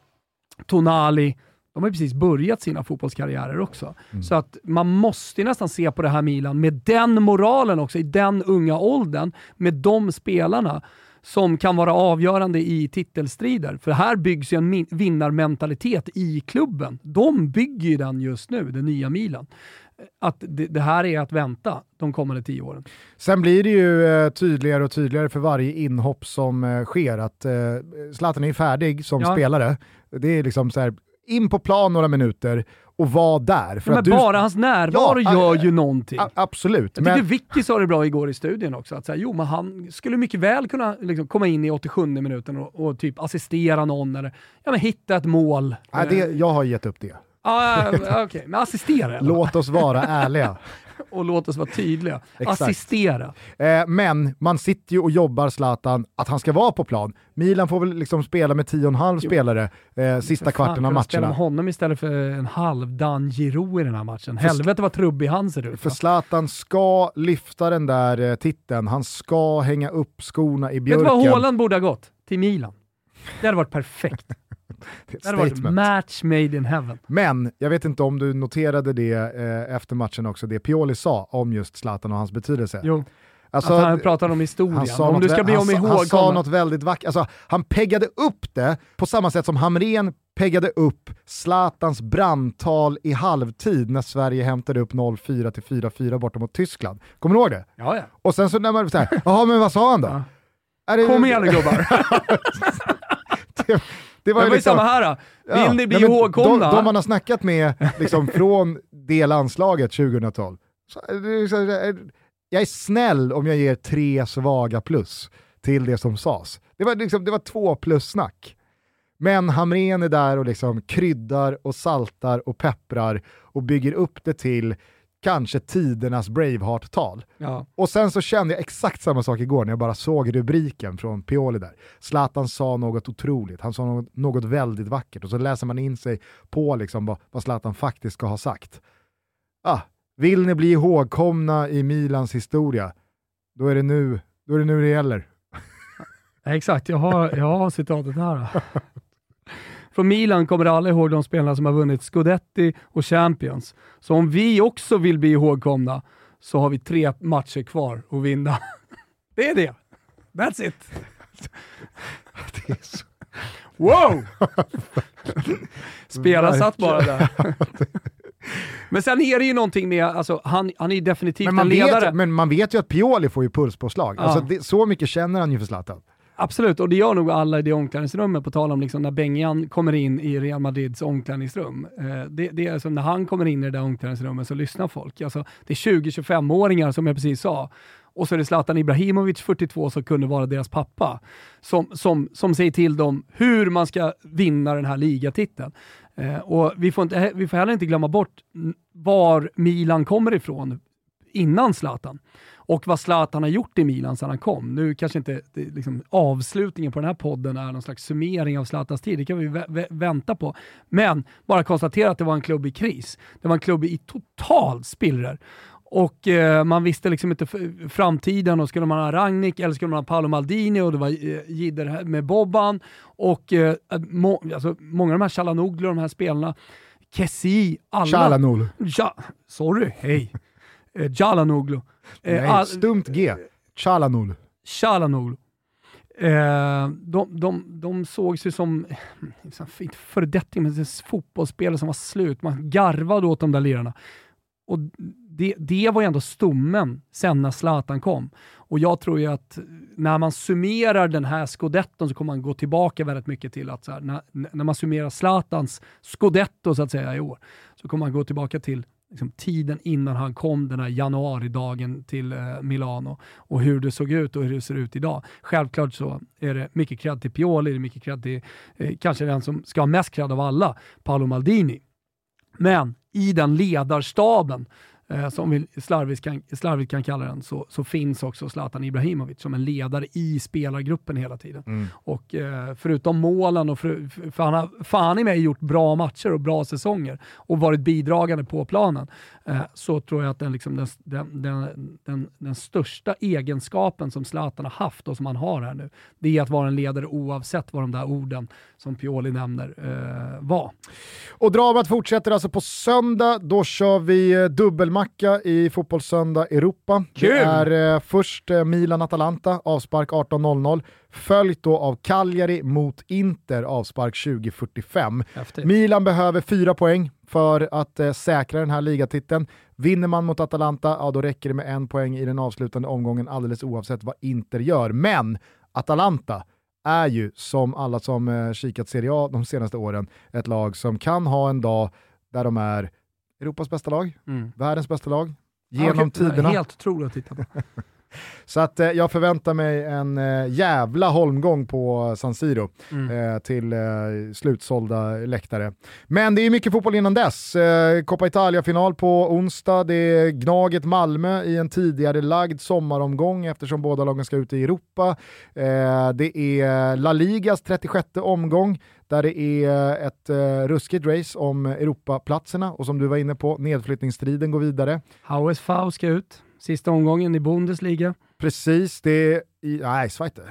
Tonali, De har precis börjat sina fotbollskarriärer också. Så att man måste nästan se på det här Milan med den moralen också, i den unga åldern, med de spelarna som kan vara avgörande i titelstrider. För här byggs ju en vinnarmentalitet i klubben. De bygger ju den just nu, det nya Milan. Att det, det här är att vänta de kommande tio åren. Sen blir det ju eh, tydligare och tydligare för varje inhopp som eh, sker att eh, Zlatan är färdig som Ja. spelare. Det är liksom så här, in på plan några minuter och var där. För Men att du- bara hans närvaro Ja, gör ju någonting. A- absolut. Jag tyckte Men, Vicky sa det bra igår i studion också, att så här, jo, men han skulle mycket väl kunna liksom, komma in i 87 minuten och, och typ assistera någon eller ja, men hitta ett mål. nej, det, jag har gett upp det. Ah, Okej, men assistera eller? Låt oss vara ärliga. och låt oss vara tydliga. Exakt. Assistera. Eh, men man sitter ju och jobbar Zlatan att han ska vara på plan. Milan får väl liksom spela med 10,5 spelare eh, sista kvarten av Fan, kunna spela med matcherna. honom istället för en halvdan Giroud i den här matchen. Helvete vad trubbig han ser ut. För? Zlatan ska lyfta den där eh, titeln, han ska hänga upp skorna i Vet du björken. vad Haaland borde ha gått? Till Milan. Det hade varit perfekt. Det hade varit match made in heaven. Men jag vet inte om du noterade det eh, efter matchen också, det Pioli sa om just Zlatan och hans betydelse. Jo, Alltså, att han pratar om historien. han sa Om du ska bli han om sa- Han sa ihågkommen. något väldigt vackert, alltså, han peggade upp det på samma sätt som Hamrén peggade upp Zlatans brandtal i halvtid när Sverige hämtade upp 0-4 till 4-4 borta mot Tyskland. Kommer du ihåg det? Ja, ja. Och sen så när man såhär, jaha men vad sa han då? Ja. Är det- Kom igen nu gubbar. det, det var Det ju var ju liksom, samma här. då. Vill Ja, ni bli nej, ihågkomna? De, de man har snackat med liksom, från det landslaget 2012. Så, det är så, eh, jag är snäll om jag ger tre svaga plus till det som sades. Det var, liksom, det var två plus-snack. Men Hamrén är där och liksom kryddar och saltar och pepprar och bygger upp det till kanske tidernas Braveheart-tal. Ja. Och sen så kände jag exakt samma sak igår när jag bara såg rubriken från Pioli där. Zlatan sa något otroligt, han sa något, något väldigt vackert och så läser man in sig på liksom vad, vad Zlatan faktiskt ska ha sagt. Ah, vill ni bli ihågkomna i Milans historia, då är det nu, då är det, nu det gäller. Exakt, jag har, jag har citatet här. Från Milan kommer alla ihåg de spelarna som har vunnit Scudetti och Champions. Så om vi också vill bli ihågkomna så har vi tre matcher kvar att vinna. Det är det. That's it. Det är så- Wow! Spelaren satt bara där. Men sen är det ju någonting med, alltså, han, han är definitivt Men man, en ledare. vet, men man vet ju att Pioli får ju pulspåslag. Ja. Alltså det, så mycket känner han ju för Zlatan. Absolut, och det gör nog alla i det omklädningsrummet, på tal om liksom när Bengan kommer in i Real Madrids omklädningsrum. Eh, det, det är alltså när han kommer in i det där omklädningsrummet så lyssnar folk. Alltså, det är 20-25-åringar som jag precis sa. Och så är det Zlatan Ibrahimovic, 42, som kunde vara deras pappa, som, som, som säger till dem hur man ska vinna den här ligatiteln. Eh, och vi får, inte, vi får heller inte glömma bort var Milan kommer ifrån innan Zlatan och vad Zlatan har gjort i Milan sedan han kom. Nu kanske inte liksom, avslutningen på den här podden är någon slags summering av Zlatans tid, det kan vi vä- vä- vänta på. Men bara konstatera att det var en klubb i kris. Det var en klubb i total spillror. Och eh, man visste liksom inte framtiden och skulle man ha Ragnik eller skulle man ha Paolo Maldini och det var eh, Jidder med Bobban och eh, må, alltså, många av de här Chalanoglu, de här spelarna, Kessi, alla. Chalanoglu. Ja, sorry, hej. Eh, Chalanoglu. Eh, Nej, all- stumt G. Chalanoglu. Chalanoglu. Eh, de, de, de sågs ju som, inte föredetting, men fotbollsspelare som var slut. Man garvade åt de där lirarna. Och det, det var ju ändå stommen sen när Zlatan kom. Och jag tror ju att när man summerar den här scudetton så kommer man gå tillbaka väldigt mycket till att här, när, när man summerar Zlatans scudetto så att säga i år, så kommer man gå tillbaka till liksom, tiden innan han kom den här januaridagen till eh, Milano och hur det såg ut och hur det ser ut idag. Självklart så är det mycket cred till Pioli, det är mycket cred till eh, kanske den som ska ha mest cred av alla, Paolo Maldini. Men i den ledarstaben eh, som vi slarvigt kan, slarvigt kan kalla den, så, så finns också Zlatan Ibrahimovic som en ledare i spelargruppen hela tiden. Mm. Och eh, förutom målen, och för, för han har fan i mig gjort bra matcher och bra säsonger och varit bidragande på planen, eh, så tror jag att den, liksom, den, den, den, den, största egenskapen som Zlatan har haft och som han har här nu, det är att vara en ledare oavsett vad de där orden som Pioli nämner eh, var. Och dramat fortsätter alltså på söndag. Då kör vi eh, dubbelmacka i Fotbollssöndag Europa. Kul! Det är eh, först eh, Milan-Atalanta, avspark 18.00. Följt då av Cagliari mot Inter, avspark 20.45. Häftigt. Milan behöver fyra poäng för att eh, säkra den här ligatiteln. Vinner man mot Atalanta, ja då räcker det med en poäng i den avslutande omgången alldeles oavsett vad Inter gör. Men Atalanta är ju, som alla som eh, kikat Serie A de senaste åren, ett lag som kan ha en dag där de är Europas bästa lag, Mm. världens bästa lag, Ja, genom okej. tiderna. Helt otroligt att titta på. Så att eh, jag förväntar mig en eh, jävla holmgång på San Siro Mm. eh, till eh, slutsålda läktare. Men det är mycket fotboll innan dess. Eh, Coppa Italia-final på onsdag, det är Gnaget Malmö i en tidigare lagd sommaromgång eftersom båda lagen ska ut i Europa. Eh, det är La Ligas 36 omgång där det är ett eh, ruskigt race om Europaplatserna och som du var inne på, nedflyttningsstriden går vidare. HSV ska ut, sista omgången i Bundesliga Precis, det är i, nej, Zweite.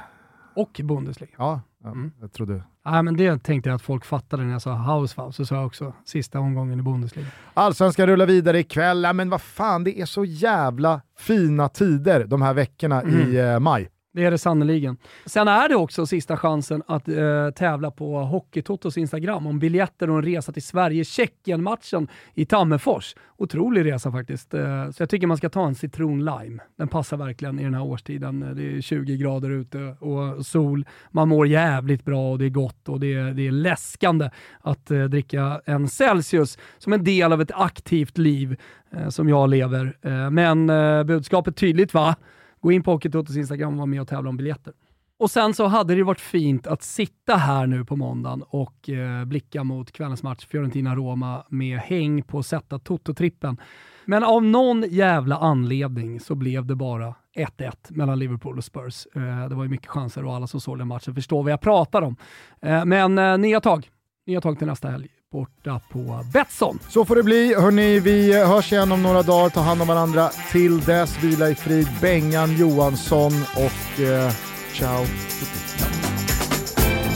och Bundesliga. Ja, ja Mm. jag trodde. Nej, men det tänkte jag att folk fattade när jag sa HSV, så sa jag också sista omgången i Bundesliga. Allsvenskan rullar vidare ikväll, ja, men vad fan, det är så jävla fina tider de här veckorna i eh, maj. Det är det sannoliken. Sen är det också sista chansen att eh, tävla på Hockeytotos Instagram om biljetter och en resa till Sverige-Tjeckien-matchen i Tammerfors. Otrolig resa faktiskt. Eh, så jag tycker man ska ta en citron lime. Den passar verkligen i den här årstiden. Eh, det är 20 grader ute och sol. Man mår jävligt bra och det är gott och det är, det är läskande att eh, dricka en Celsius som en del av ett aktivt liv eh, som jag lever. Eh, men eh, budskapet tydligt va? Gå in på Hockeytotos Instagram och var med och tävla om biljetter. Och sen så hade det varit fint att sitta här nu på måndagen och eh, blicka mot kvällens match Fiorentina-Roma med häng på sätta Toto-trippen. Men av någon jävla anledning så blev det bara 1-1 mellan Liverpool och Spurs. Eh, det var ju mycket chanser och alla som såg den matchen förstår vad jag pratar om. Eh, men eh, nya tag. Nya tag till nästa helg borta på Betsson. Så får det bli. Hörni, vi hörs igen om några dagar. Ta hand om varandra. Till dess, vila i frid. Bengan Johansson och eh, ciao.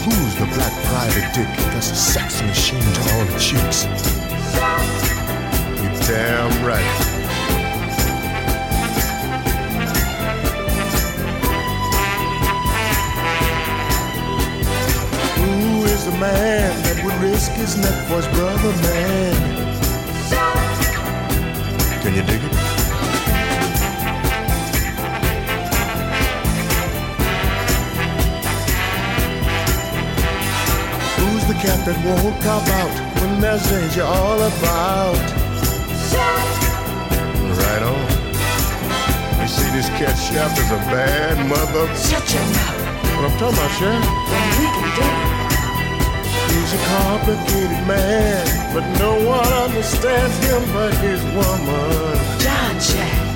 Who's the black private dick that's a sex machine to all the chicks? You damn right. Is the man that would risk his neck for his brother, man? Can you dig it? Who's the cat that won't cop out when there's danger all about? Right on. You see, this cat chef is a bad mother. Shut your mouth. What I'm talking about, Chef? Then we can do it. He's a complicated man, but no one understands him but his woman. John Jack.